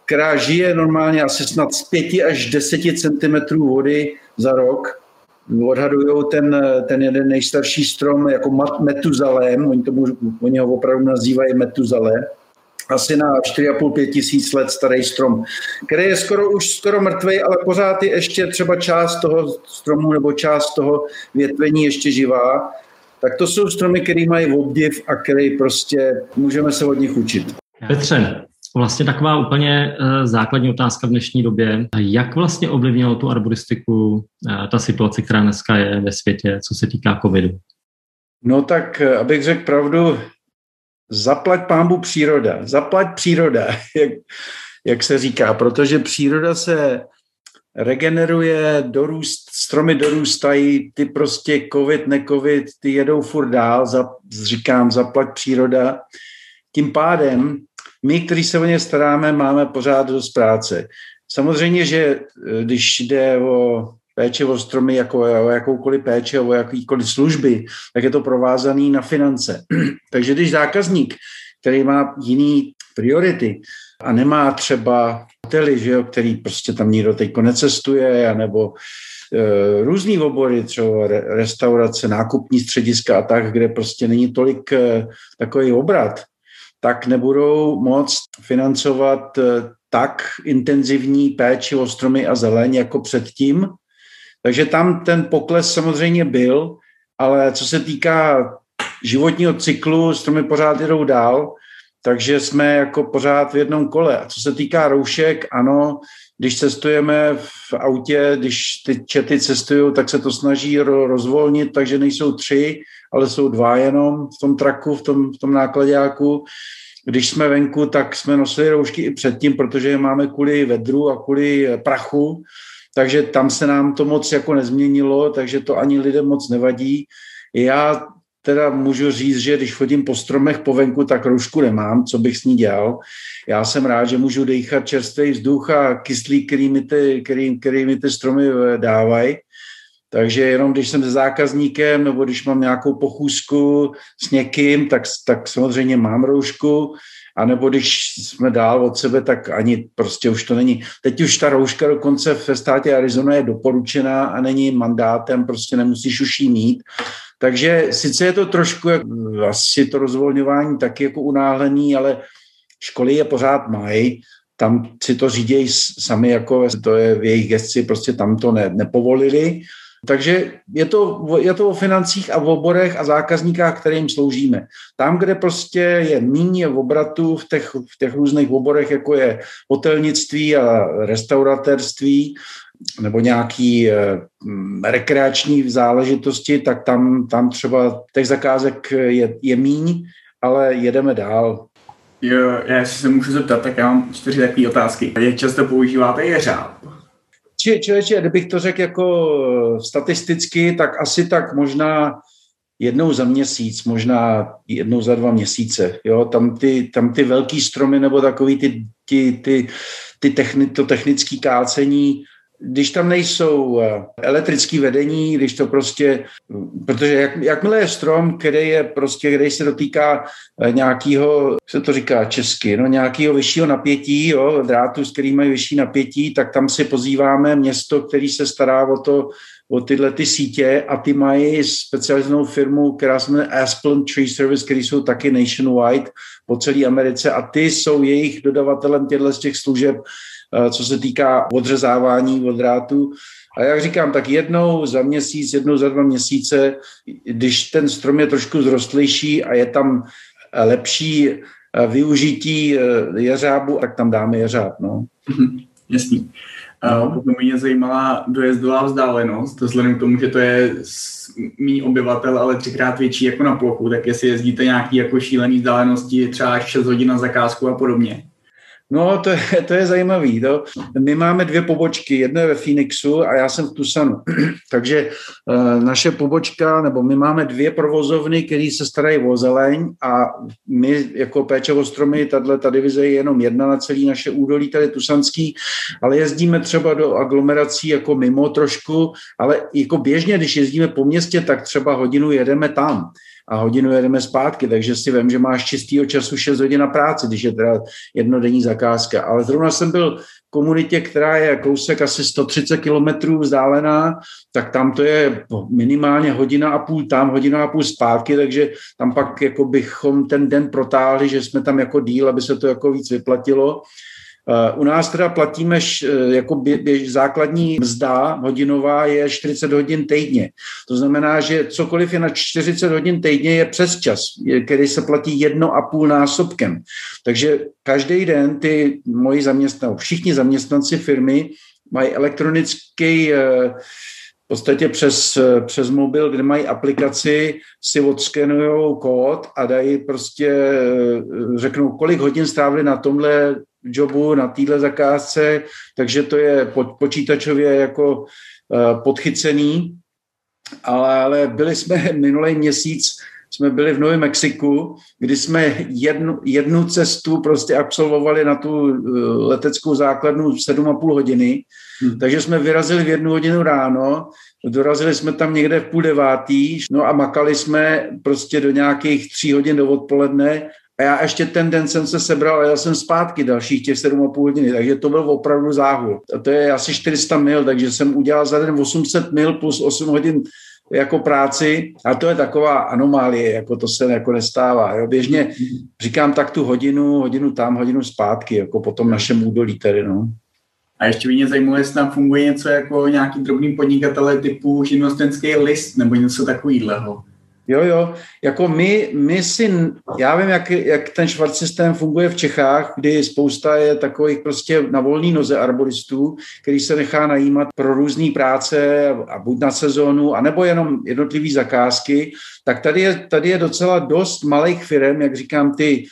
která žije normálně asi snad z 5 až 10 cm vody za rok. Odhadují ten, ten jeden nejstarší strom jako Metuzalém, oni, tomu, oni ho opravdu nazývají Metuzalé, asi na 4,5-5 tisíc let starý strom, který je skoro už skoro mrtvý, ale pořád je ještě třeba část toho stromu nebo část toho větvení ještě živá. Tak to jsou stromy, které mají obdiv a které prostě můžeme se od nich učit. Petře, vlastně taková úplně eh, základní otázka v dnešní době. Jak vlastně ovlivnilo tu arboristiku eh, ta situace, která dneska je ve světě, co se týká covidu? No tak, eh, abych řekl pravdu, zaplať pámbu příroda, zaplať příroda, jak, jak se říká, protože příroda se regeneruje, dorůst, stromy dorůstají, ty prostě covid, necovid, ty jedou furt dál, za, říkám, zaplať příroda. Tím pádem my, kteří se o ně staráme, máme pořád dost práce. Samozřejmě, že eh, když jde o péče o stromy, jako o jakoukoliv péče, o jakýkoliv služby, tak je to provázaný na finance. Takže když zákazník, který má jiný priority a nemá třeba hotely, že jo, který prostě tam nikdo teď necestuje, nebo e, různý obory, třeba restaurace, nákupní střediska a tak, kde prostě není tolik e, takový obrat, tak nebudou moct financovat e, tak intenzivní péči o stromy a zeleň jako předtím, takže tam ten pokles samozřejmě byl, ale co se týká životního cyklu, stromy pořád jedou dál, takže jsme jako pořád v jednom kole. A co se týká roušek, ano, když cestujeme v autě, když ty čety cestují, tak se to snaží rozvolnit, takže nejsou tři, ale jsou dva jenom v tom traku, v tom, v tom nákladáku. Když jsme venku, tak jsme nosili roušky i předtím, protože je máme kvůli vedru a kvůli prachu, takže tam se nám to moc jako nezměnilo, takže to ani lidem moc nevadí. Já teda můžu říct, že když chodím po stromech po venku, tak roušku nemám, co bych s ní dělal. Já jsem rád, že můžu dýchat čerstvý vzduch a kyslík, který mi ty, který, který mi ty stromy eh, dávají. Takže jenom když jsem s zákazníkem nebo když mám nějakou pochůzku s někým, tak, tak samozřejmě mám roušku a nebo když jsme dál od sebe, tak ani prostě už to není. Teď už ta rouška dokonce ve státě Arizona je doporučená a není mandátem, prostě nemusíš už jí mít. Takže sice je to trošku jak, asi to rozvolňování taky jako unáhlený, ale školy je pořád mají, tam si to řídějí sami, jako to je v jejich gesci, prostě tam to ne, nepovolili. Takže je to, je to o financích a v oborech a zákazníkách, kterým sloužíme. Tam, kde prostě je míně v obratu v těch, v těch různých oborech, jako je hotelnictví a restauratérství, nebo nějaký e, rekreační záležitosti, tak tam, tam třeba těch zakázek je, je míň, ale jedeme dál. Jo, já se můžu zeptat, tak já mám čtyři takové otázky. Jak často používáte jeřáb? Či, člověče, kdybych to řekl jako eh, statisticky, tak asi tak možná jednou za měsíc, možná jednou za dva měsíce. Jo? Tam, ty, tam ty velký stromy nebo takový ty, ty, ty, ty techni, to technické kácení, když tam nejsou eh, elektrické vedení, když to prostě, protože jak, jakmile je strom, který je prostě, který se dotýká eh, nějakého, se to říká česky, no nějakého vyššího napětí, jo, drátu, s kterým mají vyšší napětí, tak tam si pozýváme město, který se stará o to, o tyhle ty sítě a ty mají specializovanou firmu, která se jmenuje Aspen Tree Service, který jsou taky nationwide po celé Americe a ty jsou jejich dodavatelem těchto z těch služeb, Eh, co se týká odřezávání od. A jak říkám, tak jednou za měsíc, jednou za dva měsíce, když ten strom je trošku zrostlejší a je tam eh, lepší eh, využití jeřábu, tak tam dáme jeřáb. No. Mhm, jasný. No. Potom mě zajímala dojezdová vzdálenost, vzhledem k tomu, že to je mý obyvatel, ale třikrát větší jako na plochu, tak jestli jezdíte nějaký jako šílený vzdálenosti, třeba 6 hodin na zakázku a podobně. No, to je, to je zajímavý. To. My máme dvě pobočky, jedna je ve Phoenixu a já jsem v Tusanu. Takže e, naše pobočka, nebo my máme dvě provozovny, které se starají o zeleň a my jako péče o stromy, tato ta divize je jenom jedna na celý naše údolí, tady Tusanský, ale jezdíme třeba do aglomerací jako mimo trošku, ale jako běžně, když jezdíme po městě, tak třeba hodinu jedeme tam. A hodinu jedeme zpátky, takže si vím, že máš čistýho času 6 hodin na práci, když je teda jednodenní zakázka. Ale zrovna jsem byl v komunitě, která je kousek asi 130 kilometrů vzdálená, tak tam to je minimálně hodina a půl tam, hodina a půl zpátky, takže tam pak jako bychom ten den protáhli, že jsme tam jako díl, aby se to jako víc vyplatilo. Eh, u nás teda platíme eh, jako běž, základní mzda hodinová je 40 hodin týdně. To znamená, že cokoliv je na 40 hodin týdně je přes čas, který se platí jedno a půl násobkem. Takže každý den ty moji zaměstnanci, všichni zaměstnanci firmy mají elektronický eh, v podstatě přes, přes mobil, kde mají aplikaci, si odskenují kód a dají prostě, řeknou, kolik hodin strávili na tomhle jobu, na téhle zakázce, takže to je počítačově jako eh, podchycený. Ale, ale byli jsme minulý měsíc, jsme byli v Novém Mexiku, kdy jsme jednu, jednu cestu prostě absolvovali na tu eh, leteckou základnu 7,5 hodiny, hmm. takže jsme vyrazili v jednu hodinu ráno, dorazili jsme tam někde v půl devátý, no a makali jsme prostě do nějakých tří hodin do odpoledne a já ještě ten den jsem se sebral a jel jsem zpátky dalších těch 7,5 hodiny, takže to byl opravdu záhul. A to je asi 400 mil, takže jsem udělal za den 800 mil plus 8 hodin jako práci a to je taková anomálie, jako to se jako nestává. Jo. Běžně říkám tak tu hodinu, hodinu tam, hodinu zpátky, jako po tom našem údolí tedy, no. A ještě mě zajímalo, jestli tam funguje něco jako nějaký drobný podnikatele typu živnostenský list nebo něco takového. Jo, jo, jako my, my si, já vím, jak, jak ten švart systém funguje v Čechách, kdy spousta je takových prostě na volný noze arboristů, který se nechá najímat pro různé práce a buď na sezónu, anebo jenom jednotlivé zakázky, tak tady je, tady je docela dost malých firm, jak říkám, ty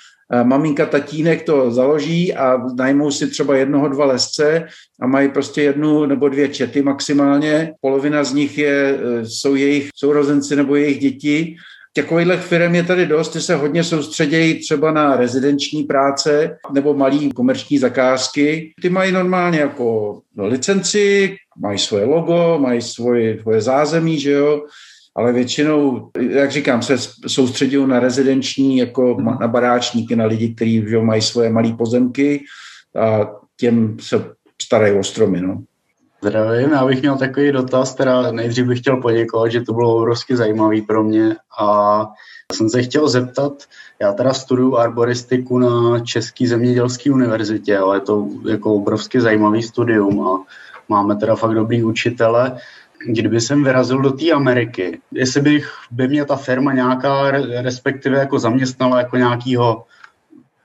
maminka, tatínek to založí a najmou si třeba jednoho, dva lesce a mají prostě jednu nebo dvě čety maximálně. Polovina z nich je, e, jsou jejich sourozenci nebo jejich děti. Takovýchhle firm je tady dost, ty se hodně soustředějí třeba na rezidenční práce nebo malý komerční zakázky. Ty mají normálně jako licenci, mají svoje logo, mají svoje, svoje zázemí, že jo, ale většinou, jak říkám, se soustředují na rezidenční, jako mhm. na baráčníky, na lidi, kteří mají svoje malé pozemky a těm se starají o stromy. No. Zdravím, já bych měl takový dotaz, teda nejdřív bych chtěl poděkovat, že to bylo obrovsky zajímavý pro mě a jsem se chtěl zeptat, já teda studuju arboristiku na České zemědělské univerzitě, ale je to jako obrovsky zajímavý studium a máme teda fakt dobrý učitele kdyby jsem vyrazil do té Ameriky, jestli bych, by mě ta firma nějaká, respektive jako zaměstnala jako nějakýho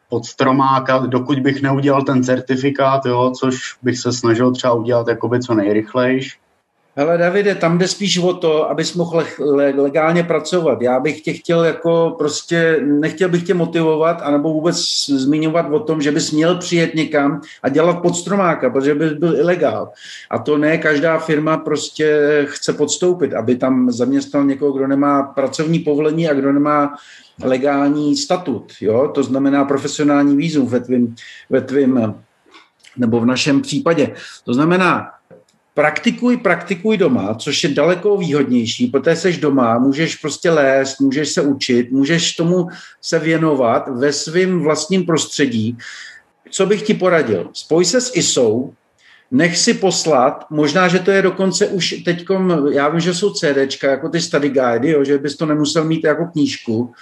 podstromáka, dokud bych neudělal ten certifikát, jo, což bych se snažil třeba udělat jakoby co nejrychlejš, Hele, Davide, tam jde spíš o to, abys mohl legálně pracovat. Já bych tě chtěl jako prostě, nechtěl bych tě motivovat, anebo vůbec zmiňovat o tom, že bys měl přijet někam a dělat podstromáka, protože bys byl ilegál. A to ne každá firma prostě chce podstoupit, aby tam zaměstnal někoho, kdo nemá pracovní povolení a kdo nemá legální statut. Jo? To znamená profesionální výzum ve tvým, ve tvým nebo v našem případě. To znamená, praktikuj, praktikuj doma, což je daleko výhodnější, protože jsi doma, můžeš prostě lézt, můžeš se učit, můžeš tomu se věnovat ve svém vlastním prostředí. Co bych ti poradil? Spoj se s ISou, nech si poslat, možná, že to je dokonce už teď, já vím, že jsou CDčka, jako ty study guide, jo, že bys to nemusel mít jako knížku,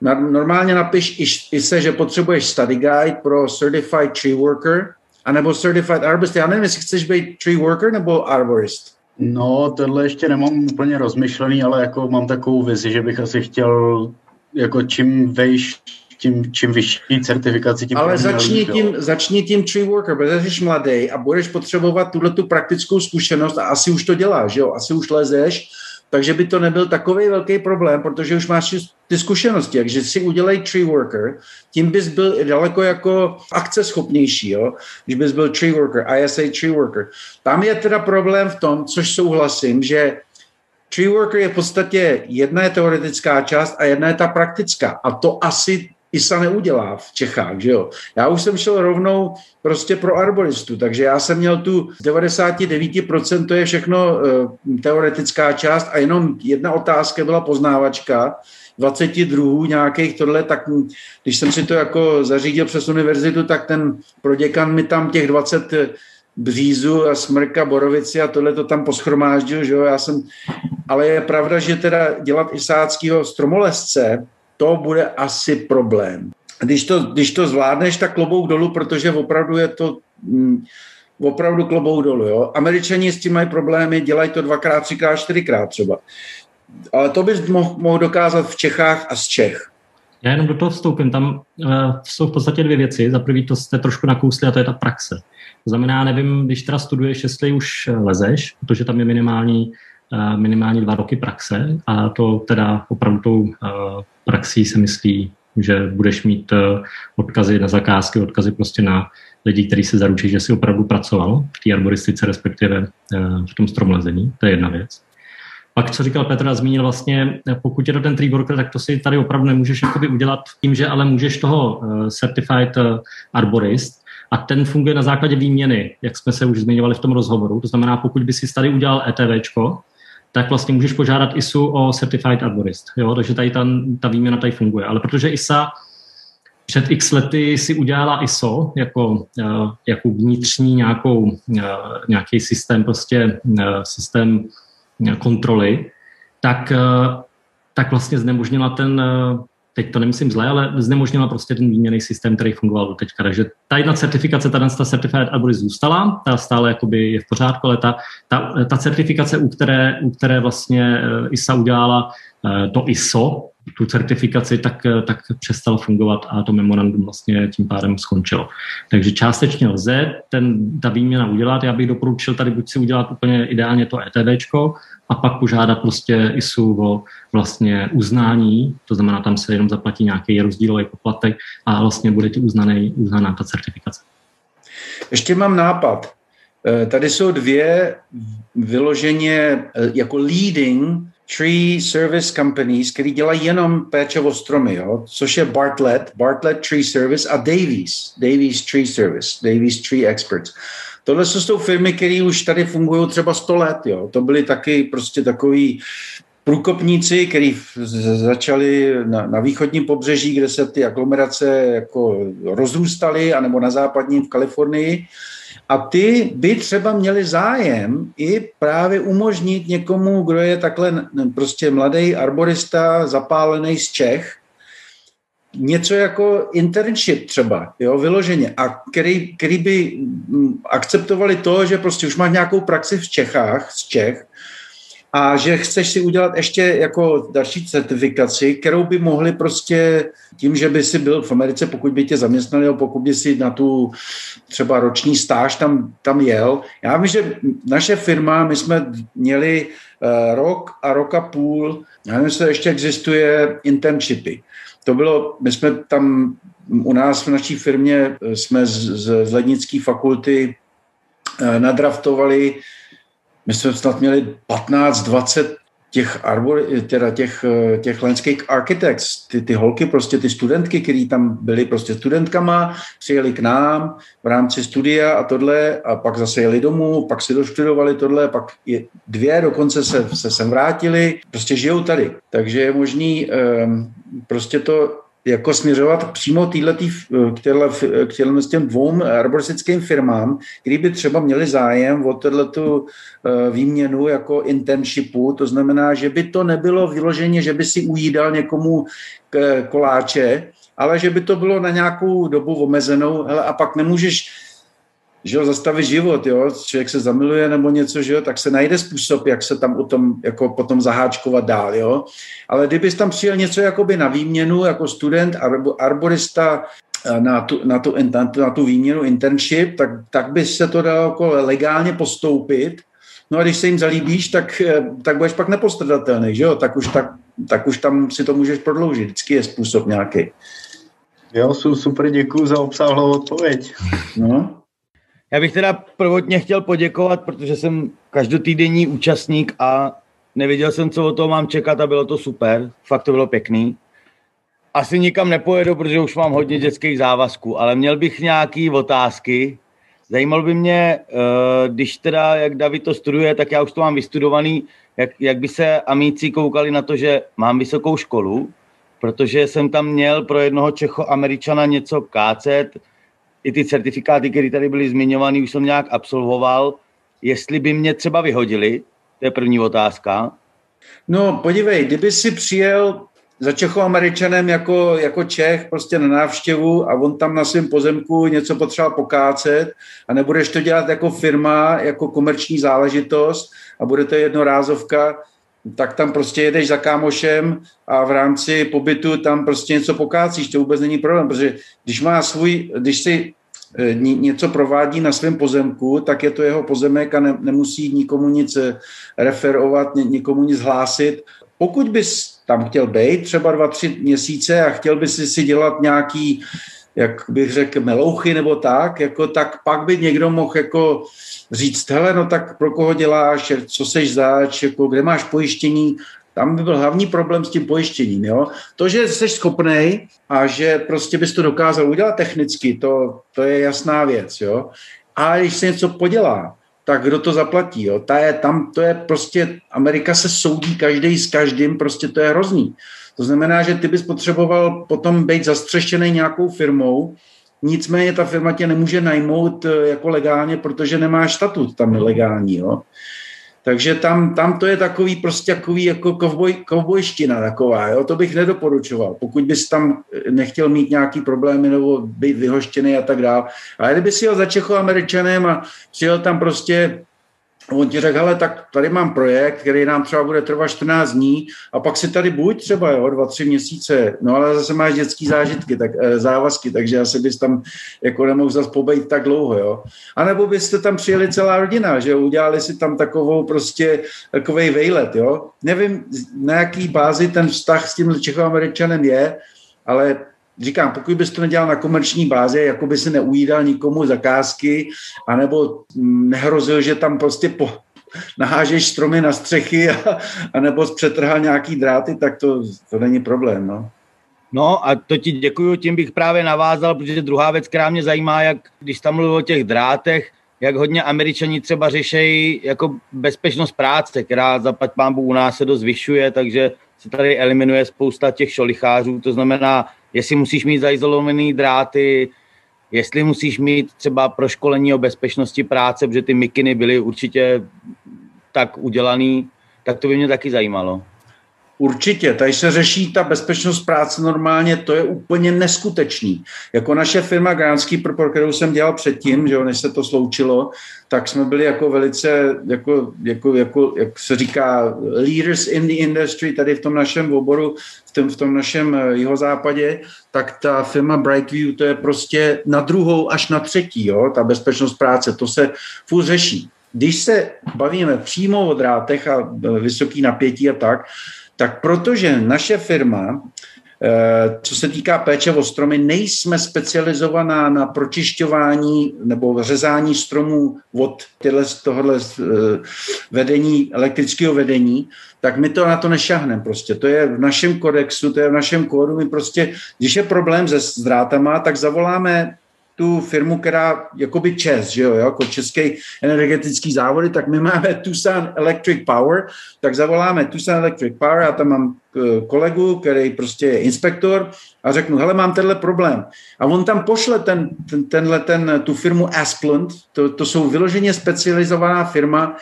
Normálně napiš ISE, že potřebuješ study guide pro Certified Tree Worker, anebo certified arborist. Já nevím, jestli chceš být tree worker nebo arborist. No, tohle ještě nemám úplně rozmyšlený, ale jako mám takovou vizi, že bych asi chtěl jako čím vejš, tím, čím vyšší certifikaci, tím Ale začni tím, začni tím tree worker, protože jsi mladý a budeš potřebovat tuhle tu praktickou zkušenost a asi už to děláš, jo? Asi už lezeš takže by to nebyl takový velký problém, protože už máš ty zkušenosti, takže si udělej tree worker, tím bys byl daleko jako akceschopnější, jo? když bys byl tree worker, ISA tree worker. Tam je teda problém v tom, což souhlasím, že tree worker je v podstatě jedna je teoretická část a jedna je ta praktická. A to asi ISA neudělá v Čechách, že jo. Já už jsem šel rovnou prostě pro arboristu, takže já jsem měl tu 99%, to je všechno uh, teoretická část a jenom jedna otázka byla poznávačka, 22 nějakých tohle, tak když jsem si to jako zařídil přes univerzitu, tak ten proděkan mi tam těch 20 břízu a smrka, borovici a tohle to tam poschromáždil, že jo, já jsem, ale je pravda, že teda dělat isáckého stromolesce, to bude asi problém. Když to, když to zvládneš, tak klobouk dolů, protože opravdu je to mm, opravdu klobouk dolů. Jo? Američani s tím mají problémy, dělají to dvakrát, třikrát, čtyřikrát třeba. Ale to bys mohl, mohl dokázat v Čechách a z Čech. Já jenom do toho vstoupím. Tam uh, jsou v podstatě dvě věci. Za prvý to jste trošku nakousli a to je ta praxe. To znamená, nevím, když teda studuješ, jestli už lezeš, protože tam je minimální, uh, minimální dva roky praxe a to teda opravdu uh, praxí se myslí, že budeš mít odkazy na zakázky, odkazy prostě na lidi, kteří se zaručí, že si opravdu pracoval v té arboristice, respektive v tom stromlezení. To je jedna věc. Pak, co říkal Petr a zmínil vlastně, pokud je to ten tree worker, tak to si tady opravdu nemůžeš udělat tím, že ale můžeš toho certified arborist a ten funguje na základě výměny, jak jsme se už zmiňovali v tom rozhovoru. To znamená, pokud by si tady udělal ETVčko, tak vlastně můžeš požádat ISU o certified arborist. Jo? Takže tady ta, ta výměna tady funguje. Ale protože ISA před x lety si udělala ISO jako, uh, jako vnitřní nějakou, uh, nějaký systém, prostě uh, systém kontroly, tak, eh, tak vlastně znemožnila ten, eh, teď to nemyslím zle, ale znemožnila prostě ten výměný systém, který fungoval do teďka. Takže ta jedna certifikace, ta, ta Certified Arborist zůstala, ta stále jakoby je v pořádku, ale ta, ta, ta certifikace, u které, u které vlastně eh, ISA udělala to ISO, tu certifikaci, tak, tak přestalo fungovat a to memorandum vlastně tím pádem skončilo. Takže částečně lze ten, ta výměna udělat. Já bych doporučil tady buď si udělat úplně ideálně to ETVčko a pak požádat prostě ISU o vlastně uznání, to znamená, tam se jenom zaplatí nějaký rozdílový poplatek a vlastně bude ti uznaný, uznaná ta certifikace. Ještě mám nápad. Eh, tady jsou dvě vyloženě eh, jako leading tree service companies, který dělají jenom péče o stromy, jo? což je Bartlett, Bartlett Tree Service a Davies, Davies Tree Service, Davies Tree Experts. Tohle jsou firmy, které už tady fungují třeba 100 let. Jo? To byly taky prostě takový průkopníci, kteří začali na, na východním pobřeží, kde se ty aglomerace jako rozrůstaly, anebo na západním v Kalifornii. A ty by třeba měli zájem i právě umožnit někomu, kdo je takhle prostě mladý arborista, zapálený z Čech, něco jako internship třeba, jo, vyloženě, a který, který by akceptovali to, že prostě už máš nějakou praxi v Čechách, z Čech, a že chceš si udělat ještě jako další certifikaci, kterou by mohli prostě tím, že by si byl v Americe, pokud by tě zaměstnali, nebo pokud by si na tu třeba roční stáž tam, tam jel. Já vím, že naše firma, my jsme měli uh, rok a rok a půl, já nevím, jestli ještě existuje internshipy. To bylo, my jsme tam u nás v naší firmě jsme z, z Lednické fakulty uh, nadraftovali my jsme snad měli 15-20 těch, arbor, teda těch, těch landscape architects, ty, ty holky, prostě ty studentky, které tam byly prostě studentkama, přijeli k nám v rámci studia a tohle a pak zase jeli domů, pak si doštudovali tohle, pak je, dvě dokonce se, se sem vrátili, prostě žijou tady. Takže je možný um, prostě to jako směřovat přímo týhletý, k, těhle, k těhle těm dvou arboristickým firmám, který by třeba měli zájem o tu eh, výměnu jako internshipu, to znamená, že by to nebylo vyloženě, že by si ujídal někomu koláče, ale že by to bylo na nějakou dobu omezenou, hele, a pak nemůžeš že jo, zastavit život, jo, člověk se zamiluje nebo něco, že jo, tak se najde způsob, jak se tam o tom jako potom zaháčkovat dál, jo. Ale kdybys tam přijel něco jakoby na výměnu, jako student, arborista, eh, na tu, na tu, na tu, na tu výměnu internship, tak, tak by se to dalo jako legálně postoupit. No a když se jim zalíbíš, tak, eh, tak budeš pak nepostradatelný, že jo? Tak už, tak, tak už tam si to můžeš prodloužit. Vždycky je způsob nějaký. Jo, super, děkuji za obsáhlou odpověď. No. Já bych teda prvotně chtěl poděkovat, protože jsem každotýdenní účastník a nevěděl jsem, co o toho mám čekat a bylo to super. Fakt to bylo pěkný. asi nikam nepojedu, protože už mám hodně dětských závazků, ale měl bych nějaké otázky. Zajímal by mě, eh, když teda, jak David to studuje, tak já už to mám vystudovaný, jak, jak by se amíci koukali na to, že mám vysokou školu, protože jsem tam měl pro jednoho Čecho-Američana něco kácet, i ty certifikáty, které tady byly zmiňované, už jsem nějak absolvoval. Jestli by mě třeba vyhodili, to je první otázka. No, podívej, kdyby si přijel za Čechoameričanem jako, jako Čech prostě na návštěvu a on tam na svém pozemku něco potřeboval pokácet a nebudeš to dělat jako firma, jako komerční záležitost a bude to jednorázovka, tak tam prostě jedeš za kámošem a v rámci pobytu tam prostě něco pokácíš, to vůbec není problém, protože když má svůj, když si e, něco provádí na svém pozemku, tak je to jeho pozemek a ne, nemusí nikomu nic e, referovat, nikomu nic hlásit. Pokud bys tam chtěl být třeba dva, tři měsíce a chtěl bys si dělat nějaký, jak bych řekl, melouchy nebo tak, jako, tak pak by někdo mohl jako říct, hele, no tak pro koho děláš, co seš zač, jako, kde máš pojištění, tam by byl hlavní problém s tím pojištěním. Jo? To, že jsi schopný a že prostě bys to dokázal udělat technicky, to, to je jasná věc. Jo? A když se něco podělá, tak kdo to zaplatí? Jo? Ta je, tam to je prostě, Amerika se soudí každý s každým, prostě to je hrozný. To znamená, že ty bys potřeboval potom být zastřešený nějakou firmou, nicméně ta firma tě nemůže najmout eh, jako legálně, protože nemáš statut tam legální. Jo? Takže tam, tam to je takový prostě takový jako kovboj, kovbojština taková, jo? to bych nedoporučoval, pokud bys tam nechtěl mít nějaký problémy nebo být vyhoštěný a tak dále. Ale kdyby si jel za Čechoameričanem a přijel tam prostě on ti řekl, hele, tak tady mám projekt, který nám třeba bude trvat 14 dní a pak si tady buď třeba, jo, dva, tři měsíce, no ale zase máš dětský zážitky, tak, e, závazky, takže asi bys tam jako nemohl zase pobejt tak dlouho, jo. A nebo byste tam přijeli celá rodina, že udělali si tam takovou prostě takovej vejlet, jo. Nevím, na jaký bázi ten vztah s tím Čechoameričanem je, ale říkám, pokud bys to nedělal na komerční bázi, jako by si neujídal nikomu zakázky, anebo nehrozil, že tam prostě po, nahážeš stromy na střechy a, anebo přetrhal nějaký dráty, tak to, to není problém. No. No a to ti děkuju, tím bych právě navázal, protože druhá věc, která mě zajímá, jak když tam mluvil o těch drátech, jak hodně američani třeba řešejí jako bezpečnost práce, která zapať pámbu u nás se dost zvyšuje, takže se tady eliminuje spousta těch šolichářů, to znamená, jestli musíš mít zaizolované dráty, jestli musíš mít třeba proškolení o bezpečnosti práce, protože ty mikiny byly určitě tak udělaný, tak to by mě taky zajímalo. Určitě, tady se řeší ta bezpečnost práce normálně, to je úplně neskutečný. Jako naše firma Gránský, pro kterou jsem dělal předtím, že jo, než se to sloučilo, tak jsme byli jako velice, jako, jako, jako, jak se říká, leaders in the industry, tady v tom našem oboru, v tom, v tom našem eh, jihozápadě, tak ta firma Brightview, to je prostě na druhou až na třetí, jo, ta bezpečnost práce, to se furt řeší. Když se bavíme přímo o drátech a eh, vysoký napětí a tak, tak protože naše firma, eh, co se týká péče o stromy, nejsme specializovaná na pročišťování nebo řezání stromů od tohohle eh, vedení, elektrického vedení, tak my to na to nešahneme prostě. To je v našem kodexu, to je v našem kódu. My prostě, když je problém se zdrátama, tak zavoláme tu firmu, která jakoby ČES, že jo, jako český energetický závody, tak my máme Tucson Electric Power, tak zavoláme Tucson Electric Power, já tam mám eh, kolegu, který prostě je inspektor a řeknu, hele, mám tenhle problém. A on tam pošle ten, ten, tenhle, ten, tu firmu Asplund, to, to jsou vyloženě specializovaná firma,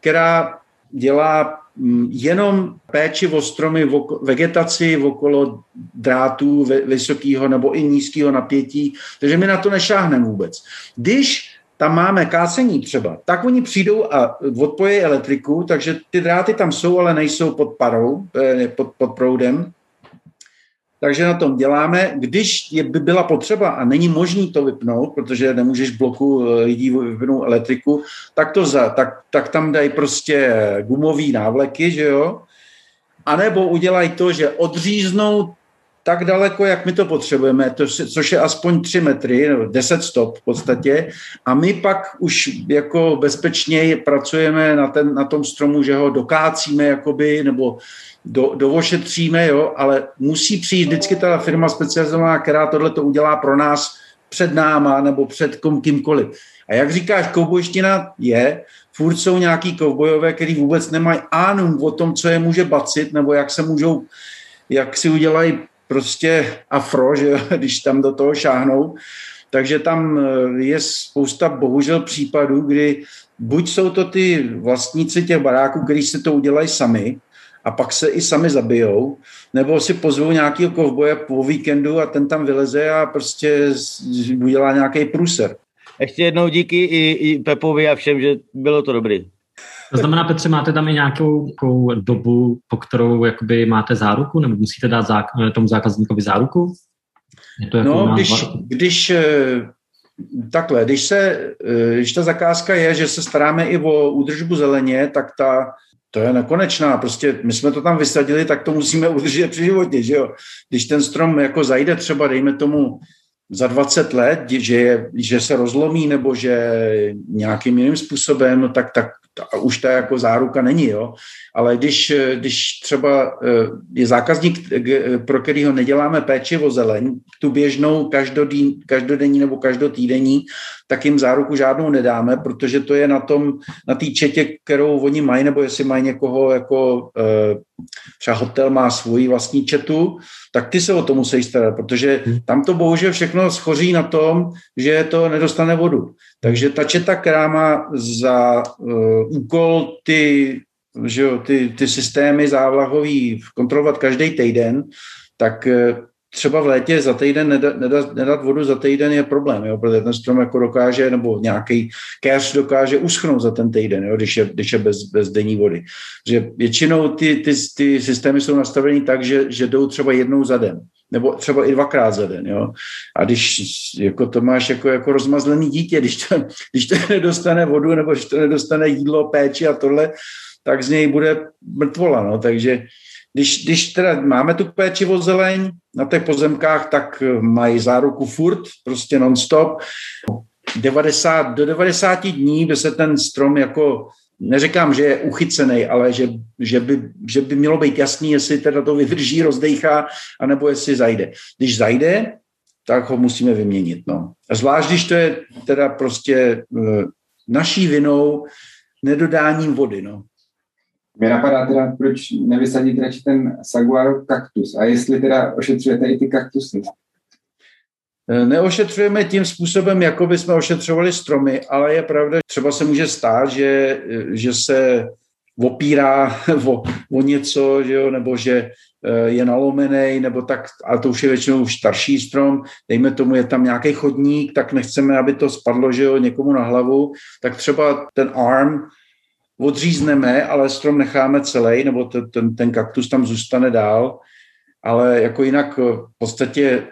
která dělá jenom péči o stromy, o vegetaci okolo drátů vysokého nebo i nízkého napětí, takže my na to nešáhneme vůbec. Když tam máme kácení třeba, tak oni přijdou a odpojí elektriku, takže ty dráty tam jsou, ale nejsou pod parou, pod, pod proudem, takže na tom děláme. Když je, by byla potřeba a není možný to vypnout, protože nemůžeš bloku eh, lidí vypnout elektriku, tak, to za, tak, tak tam dají prostě gumový návleky, že jo? A nebo udělají to, že odříznou tak daleko, jak my to potřebujeme, to, což je aspoň 3 metry, nebo 10 stop v podstatě. A my pak už jako bezpečně pracujeme na, ten, na tom stromu, že ho dokácíme jakoby, nebo do, dovošetříme, jo, ale musí přijít vždycky ta firma specializovaná, která tohle to udělá pro nás před náma nebo před kýmkoliv. A jak říkáš, koubojština je, furt jsou nějaký koubojové, který vůbec nemají ánum o tom, co je může bacit, nebo jak se můžou, jak si udělají prostě afro, že když tam do toho šáhnou. Takže tam eh, je spousta bohužel případů, kdy buď jsou to ty vlastníci těch baráků, kteří si to udělají sami, a pak se i sami zabijou, nebo si pozvou nějakého kovboje po víkendu a ten tam vyleze a prostě udělá nějaký průser. Ještě jednou díky i, i Pepovi a všem, že bylo to dobrý. To znamená, Petře, máte tam i nějakou, nějakou dobu, po kterou jakoby máte záruku, nebo musíte dát zák, tomu zákazníkovi záruku? Je to jako no, když, když eh, takhle, když, se, eh, když ta zakázka je, že se staráme i o údržbu zeleně, tak ta to je nekonečná. Prostě my jsme to tam vysadili, tak to musíme udržet při životě, že jo. Když ten strom jako zajde třeba, dejme tomu, za 20 let, že, je, že se rozlomí nebo že nějakým jiným způsobem, tak, tak a už ta jako záruka není, jo. Ale když, když třeba eh, je zákazník, pro kterýho neděláme péči o zeleň, tu běžnou každodenní, každodenní nebo každotýdenní, tak jim záruku žádnou nedáme, protože to je na tom, na té četě, kterou oni mají, nebo jestli mají někoho jako eh, třeba hotel má svoji vlastní četu, tak ty se o to musí starat, protože hmm. tam to bohužel všechno schoří na tom, že to nedostane vodu. Takže ta četa, která má za uh, úkol ty, že jo, ty, ty systémy závlahový kontrolovat každý týden, tak uh, třeba v létě za týden nedat, nedat, nedat vodu za týden je problém, jo, protože ten strom jako dokáže, nebo nějaký keř dokáže uschnout za ten týden, jo, když je, když je bez, bez denní vody. Že většinou ty, ty, ty systémy jsou nastaveny tak, že, že jdou třeba jednou za den nebo třeba i dvakrát za den. Jo? A když jako to máš jako, jako rozmazlený dítě, když to, když to nedostane vodu nebo když to nedostane jídlo, péči a tohle, tak z něj bude mrtvola. No? Takže když, když teda máme tu péči o zeleň na těch pozemkách, tak mají záruku furt, prostě non-stop. 90, do 90 dní by se ten strom jako neříkám, že je uchycený, ale že, že, by, že by mělo být jasný, jestli teda to vydrží, rozdejchá, anebo jestli zajde. Když zajde, tak ho musíme vyměnit. No. A zvlášť, když to je teda prostě uh, naší vinou nedodáním vody. No. Mě napadá teda, proč nevysadit radši ten saguaro kaktus? A jestli teda ošetřujete i ty kaktusy. Eh, neošetřujeme tím způsobem, jako by jsme ošetřovali stromy, ale je pravda, třeba se může stát, že, eh, že se opírá o, o něco, že jo, nebo že eh, je nalomený, nebo tak, ale to už je většinou už starší strom, dejme tomu, je tam nějaký chodník, tak nechceme, aby to spadlo, že jo, někomu na hlavu, tak třeba ten arm odřízneme, ale strom necháme celý, nebo ten, ten, ten kaktus tam zůstane dál, ale jako jinak v podstatě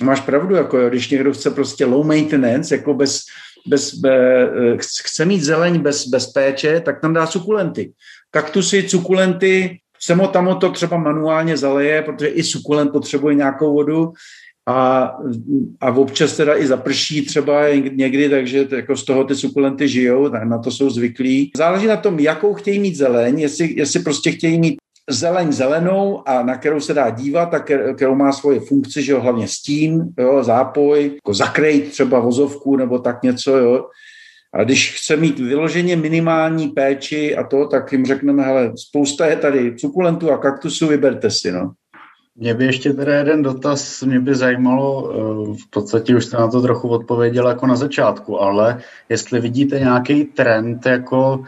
máš pravdu, jako jo, když někdo chce prostě low maintenance, jako bez, bez, be, chce mít zeleň bez, bez péče, tak tam dá sukulenty. Kaktusy, sukulenty, semo tam to třeba manuálně zaleje, protože i sukulent potřebuje nějakou vodu a, a občas teda i zaprší třeba někdy, takže jako z toho ty sukulenty žijou, na to jsou zvyklí. Záleží na tom, jakou chtějí mít zeleň, jestli, jestli prostě chtějí mít zeleň zelenou a na kterou se dá dívat a kterou má svoje funkci, že jo, hlavně stín, jo, zápoj, jako zakrejt třeba vozovku nebo tak něco, jo. A když chce mít vyloženě minimální péči a to, tak jim řekneme, hele, spousta je tady sukulentů a kaktusů, vyberte si, no. Mě by ještě teda jeden dotaz, mě by zajímalo, eh, v podstatě už jste na to trochu odpověděl jako na začátku, ale jestli vidíte nějaký trend jako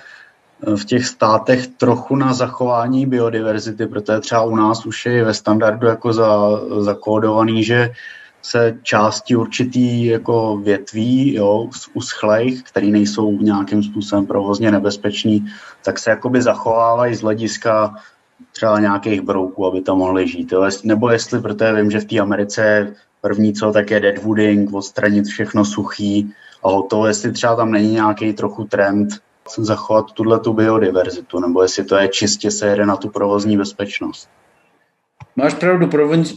v těch státech trochu na zachování biodiverzity, protože třeba u nás už je ve standardu jako za, zakódovaný, že se části určitý jako větví, jo, z uschlejch, který nejsou nějakým způsobem provozně nebezpeční, tak se jakoby zachovávají z hlediska třeba nějakých brouků, aby tam mohli žít. Jo. Nebo jestli, protože vím, že v té Americe první co, tak je deadwooding, odstranit všechno suchý a hotovo, jestli třeba tam není nějaký trochu trend zachovat tuhle tu biodiverzitu, nebo jestli to je čistě se jede na tu provozní bezpečnost. Máš pravdu,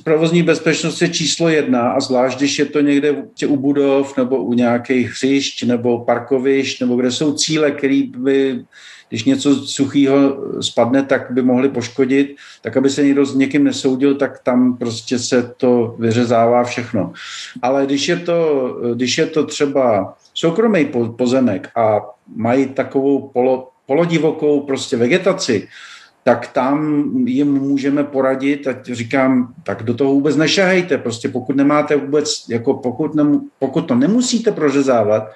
provozní bezpečnost je číslo jedna a zvlášť, když je to někde u budov nebo u nějakých hřišť nebo parkovišť nebo kde jsou cíle, které by, když něco suchého spadne, tak by mohli poškodit, tak aby se někdo s někým nesoudil, tak tam prostě se to vyřezává všechno. Ale když je to, když je to třeba soukromý pozemek a mají takovou polo, polodivokou prostě vegetaci, tak tam jim můžeme poradit, ať říkám, tak do toho vůbec nešahejte, prostě pokud nemáte vůbec, jako pokud, ne, pokud to nemusíte prořezávat,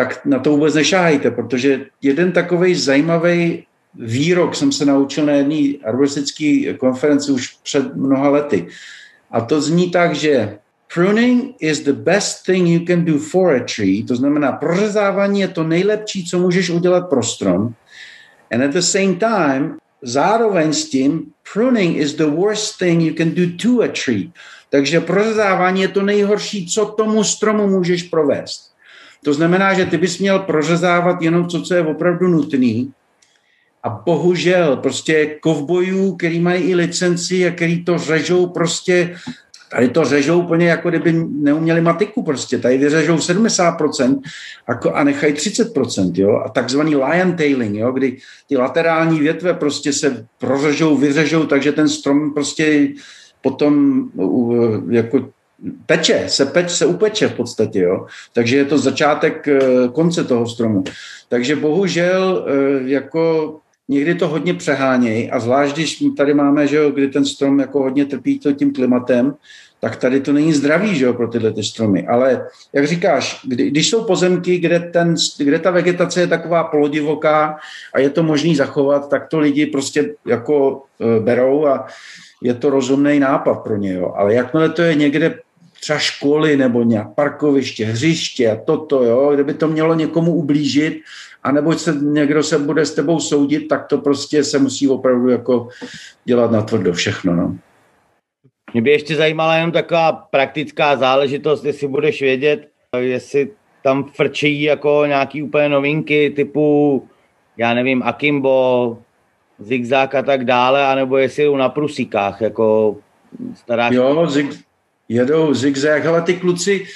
tak na to vůbec nešahejte, protože jeden takový zajímavý výrok jsem se naučil na jedné arboristické konferenci už před mnoha lety. A to zní tak, že pruning is the best thing you can do for a tree, to znamená prořezávání je to nejlepší, co můžeš udělat pro strom, And at the same time, zároveň s tím, pruning is the worst thing you can do to a tree. Takže prořezávání je to nejhorší, co tomu stromu můžeš provést. To znamená, že ty bys měl prořezávat jenom to, co je opravdu nutný. A bohužel prostě kovbojů, který mají i licenci a který to řežou prostě Tady to řežou úplně jako kdyby neuměli matiku prostě. Tady vyřežou 70% a nechají 30%, jo. A takzvaný lion tailing, jo, kdy ty laterální větve prostě se prořežou, vyřežou, takže ten strom prostě potom jako peče, se, peč, se upeče v podstatě, jo. Takže je to začátek eh, konce toho stromu. Takže bohužel eh, jako někdy to hodně přehánějí a zvlášť, když tady máme, že jo, kdy ten strom jako hodně trpí to tím klimatem, tak tady to není zdravý že jo, pro tyhle ty stromy. Ale jak říkáš, kdy, když jsou pozemky, kde, ten, kde ta vegetace je taková polodivoká a je to možný zachovat, tak to lidi prostě jako e, berou a je to rozumný nápad pro ně. Jo. Ale jakmile to je někde třeba školy nebo nějak parkoviště, hřiště a toto, jo, kdyby to mělo někomu ublížit, anebo se někdo se bude s tebou soudit, tak to prostě se musí opravdu jako dělat na tvrdo všechno. No. Mě by ještě zajímala jenom taková praktická záležitost, jestli budeš vědět, jestli tam frčí jako nějaký úplně novinky typu, já nevím, Akimbo, Zigzag a tak dále, anebo jestli jdou na prusíkách, jako stará... Jo, zig, jedou zigzag, ale ty kluci,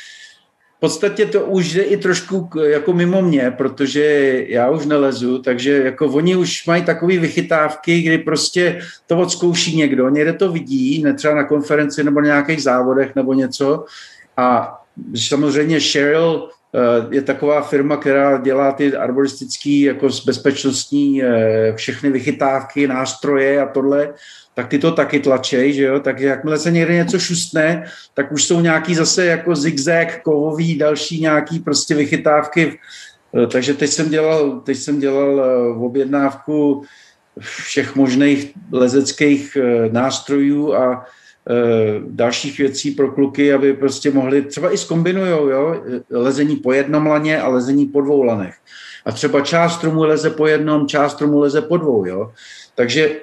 podstatě to už jde i trošku jako mimo mě, protože já už nelezu, takže jako oni už mají takové vychytávky, kdy prostě to odzkouší někdo, někde to vidí, ne třeba na konferenci nebo na nějakých závodech nebo něco. A samozřejmě Cheryl eh, je taková firma, která dělá ty arboristické jako bezpečnostní eh, všechny vychytávky, nástroje a tohle tak ty to taky tlačej, že jo, takže jakmile se někde něco šustne, tak už jsou nějaký zase jako zigzag, kovový, další nějaký prostě vychytávky, eh, takže teď jsem dělal, teď jsem dělal eh, objednávku všech možných lezeckých eh, nástrojů a dalších věcí pro kluky, aby prostě mohli, třeba i skombinujou, jo, lezení po jednom laně a lezení po dvou lanech. A třeba část stromu leze po jednom, část stromu leze po dvou, jo. Takže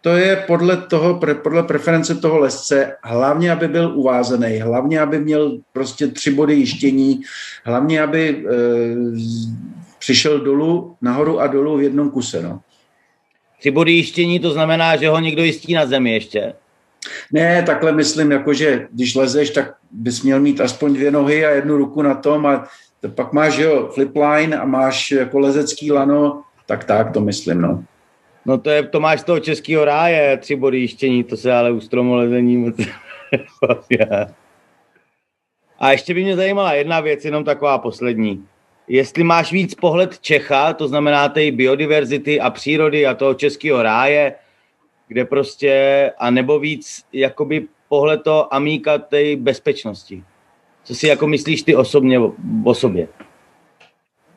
to je podle toho, podle preference toho lesce, hlavně, aby byl uvázený, hlavně, aby měl prostě tři body jištění, hlavně, aby e, přišel dolů, nahoru a dolů v jednom kuse, no. Tři body jištění, to znamená, že ho někdo jistí na zemi ještě? Ne, takhle myslím, jakože když lezeš, tak bys měl mít aspoň dvě nohy a jednu ruku na tom a pak máš, jo, flipline a máš jako lezecký lano, tak tak to myslím, no. No to je, to máš z toho českého ráje, tři body jištění, to se ale u stromolezení moc A ještě by mě zajímala jedna věc, jenom taková poslední. Jestli máš víc pohled Čecha, to znamená té biodiverzity a přírody a toho českého ráje, kde prostě, a nebo víc jakoby pohled to amíka té bezpečnosti. Co si jako myslíš ty osobně o sobě?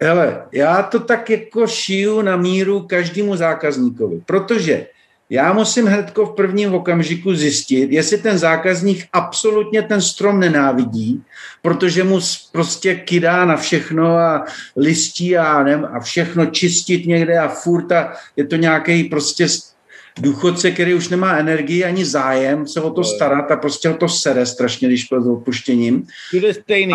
Hele, já to tak jako šiju na míru každému zákazníkovi, protože já musím hnedko v prvním okamžiku zjistit, jestli ten zákazník absolutně ten strom nenávidí, protože mu prostě kydá na všechno a listí a, ne, a všechno čistit někde a furt a je to nějaký prostě důchodce, který už nemá energii ani zájem se o to starat a prostě o to sere strašně, když byl s odpuštěním.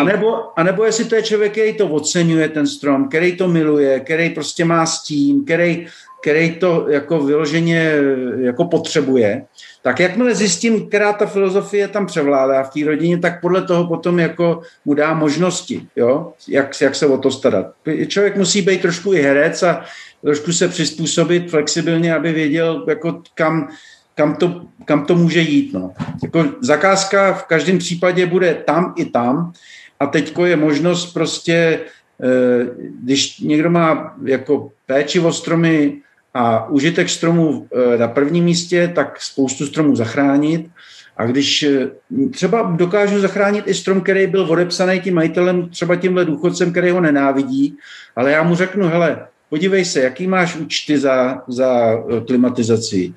A nebo, a nebo jestli to je člověk, který to oceňuje, ten strom, který to miluje, který prostě má stín, který který to jako vyloženě jako potřebuje, tak jakmile zjistím, která ta filozofie tam převládá v té rodině, tak podle toho potom jako mu dá možnosti, jo? Jak, jak se o to starat. Člověk musí být trošku i herec a trošku se přizpůsobit flexibilně, aby věděl, jako kam, kam, to, kam to může jít. No. Jako zakázka v každém případě bude tam i tam a teďko je možnost prostě, eh, když někdo má jako péči o stromy a užitek stromů eh, na prvním místě, tak spoustu stromů zachránit. A když eh, třeba dokážu zachránit i strom, který byl odepsaný tím majitelem, třeba tímhle důchodcem, který ho nenávidí, ale já mu řeknu, hele, podívej se, jaký máš účty za, za eh, klimatizaci,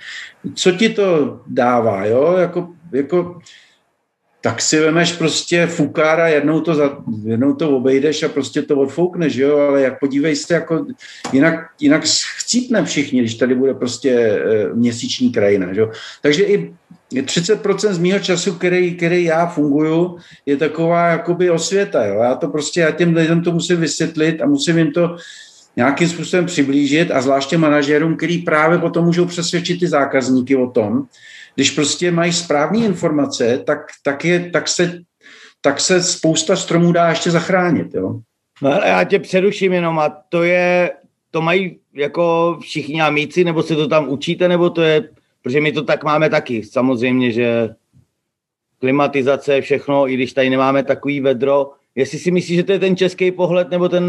co ti to dává, jo, jako, jako tak si vemeš prostě fukára, jednou to, za, jednou to obejdeš a prostě to odfoukneš, jo, ale jak podívej se, jako jinak, jinak chcípne všichni, když tady bude prostě e, měsíční krajina, jo. Takže i 30% z mého času, který, který já funguju, je taková jakoby osvěta, jo. Já to prostě, já těm lidem to musím vysvětlit a musím jim to nějakým způsobem přiblížit a zvláště manažerům, který právě potom můžou přesvědčit ty zákazníky o tom, když prostě mají správné informace, tak, tak, je, tak, se, tak se spousta stromů dá ještě zachránit. Jo? No já tě přeruším jenom a to je, to mají jako všichni amíci, nebo se to tam učíte, nebo to je, protože my to tak máme taky, samozřejmě, že klimatizace, všechno, i když tady nemáme takový vedro, jestli si myslíš, že to je ten český pohled, nebo ten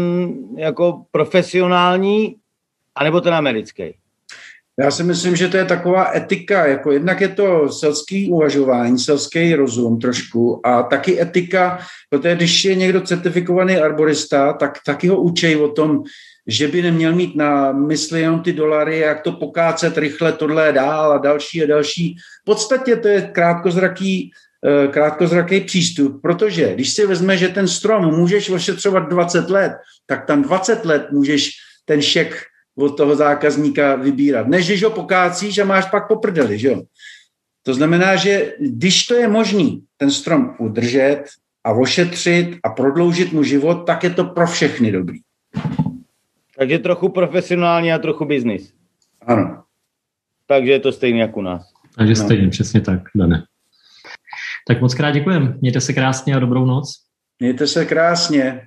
jako profesionální, anebo ten americký? Já si myslím, že to je taková etika, jako jednak je to selský uvažování, selský rozum trošku a taky etika, protože když je někdo certifikovaný arborista, tak taky ho učej o tom, že by neměl mít na mysli jenom ty dolary, jak to pokácet rychle, tohle dál a další a další. V podstatě to je krátkozraký, krátkozraký přístup, protože když si vezme, že ten strom můžeš ošetřovat 20 let, tak tam 20 let můžeš ten šek od toho zákazníka vybírat. Než když ho pokácíš a máš pak poprdeli, že jo? To znamená, že když to je možný ten strom udržet a ošetřit a prodloužit mu život, tak je to pro všechny dobrý. Takže trochu profesionální a trochu biznis. Ano. Takže je to stejně jako u nás. Takže no. stejně, přesně tak, Dane. Tak moc krát děkujem. Mějte se krásně a dobrou noc. Mějte se krásně.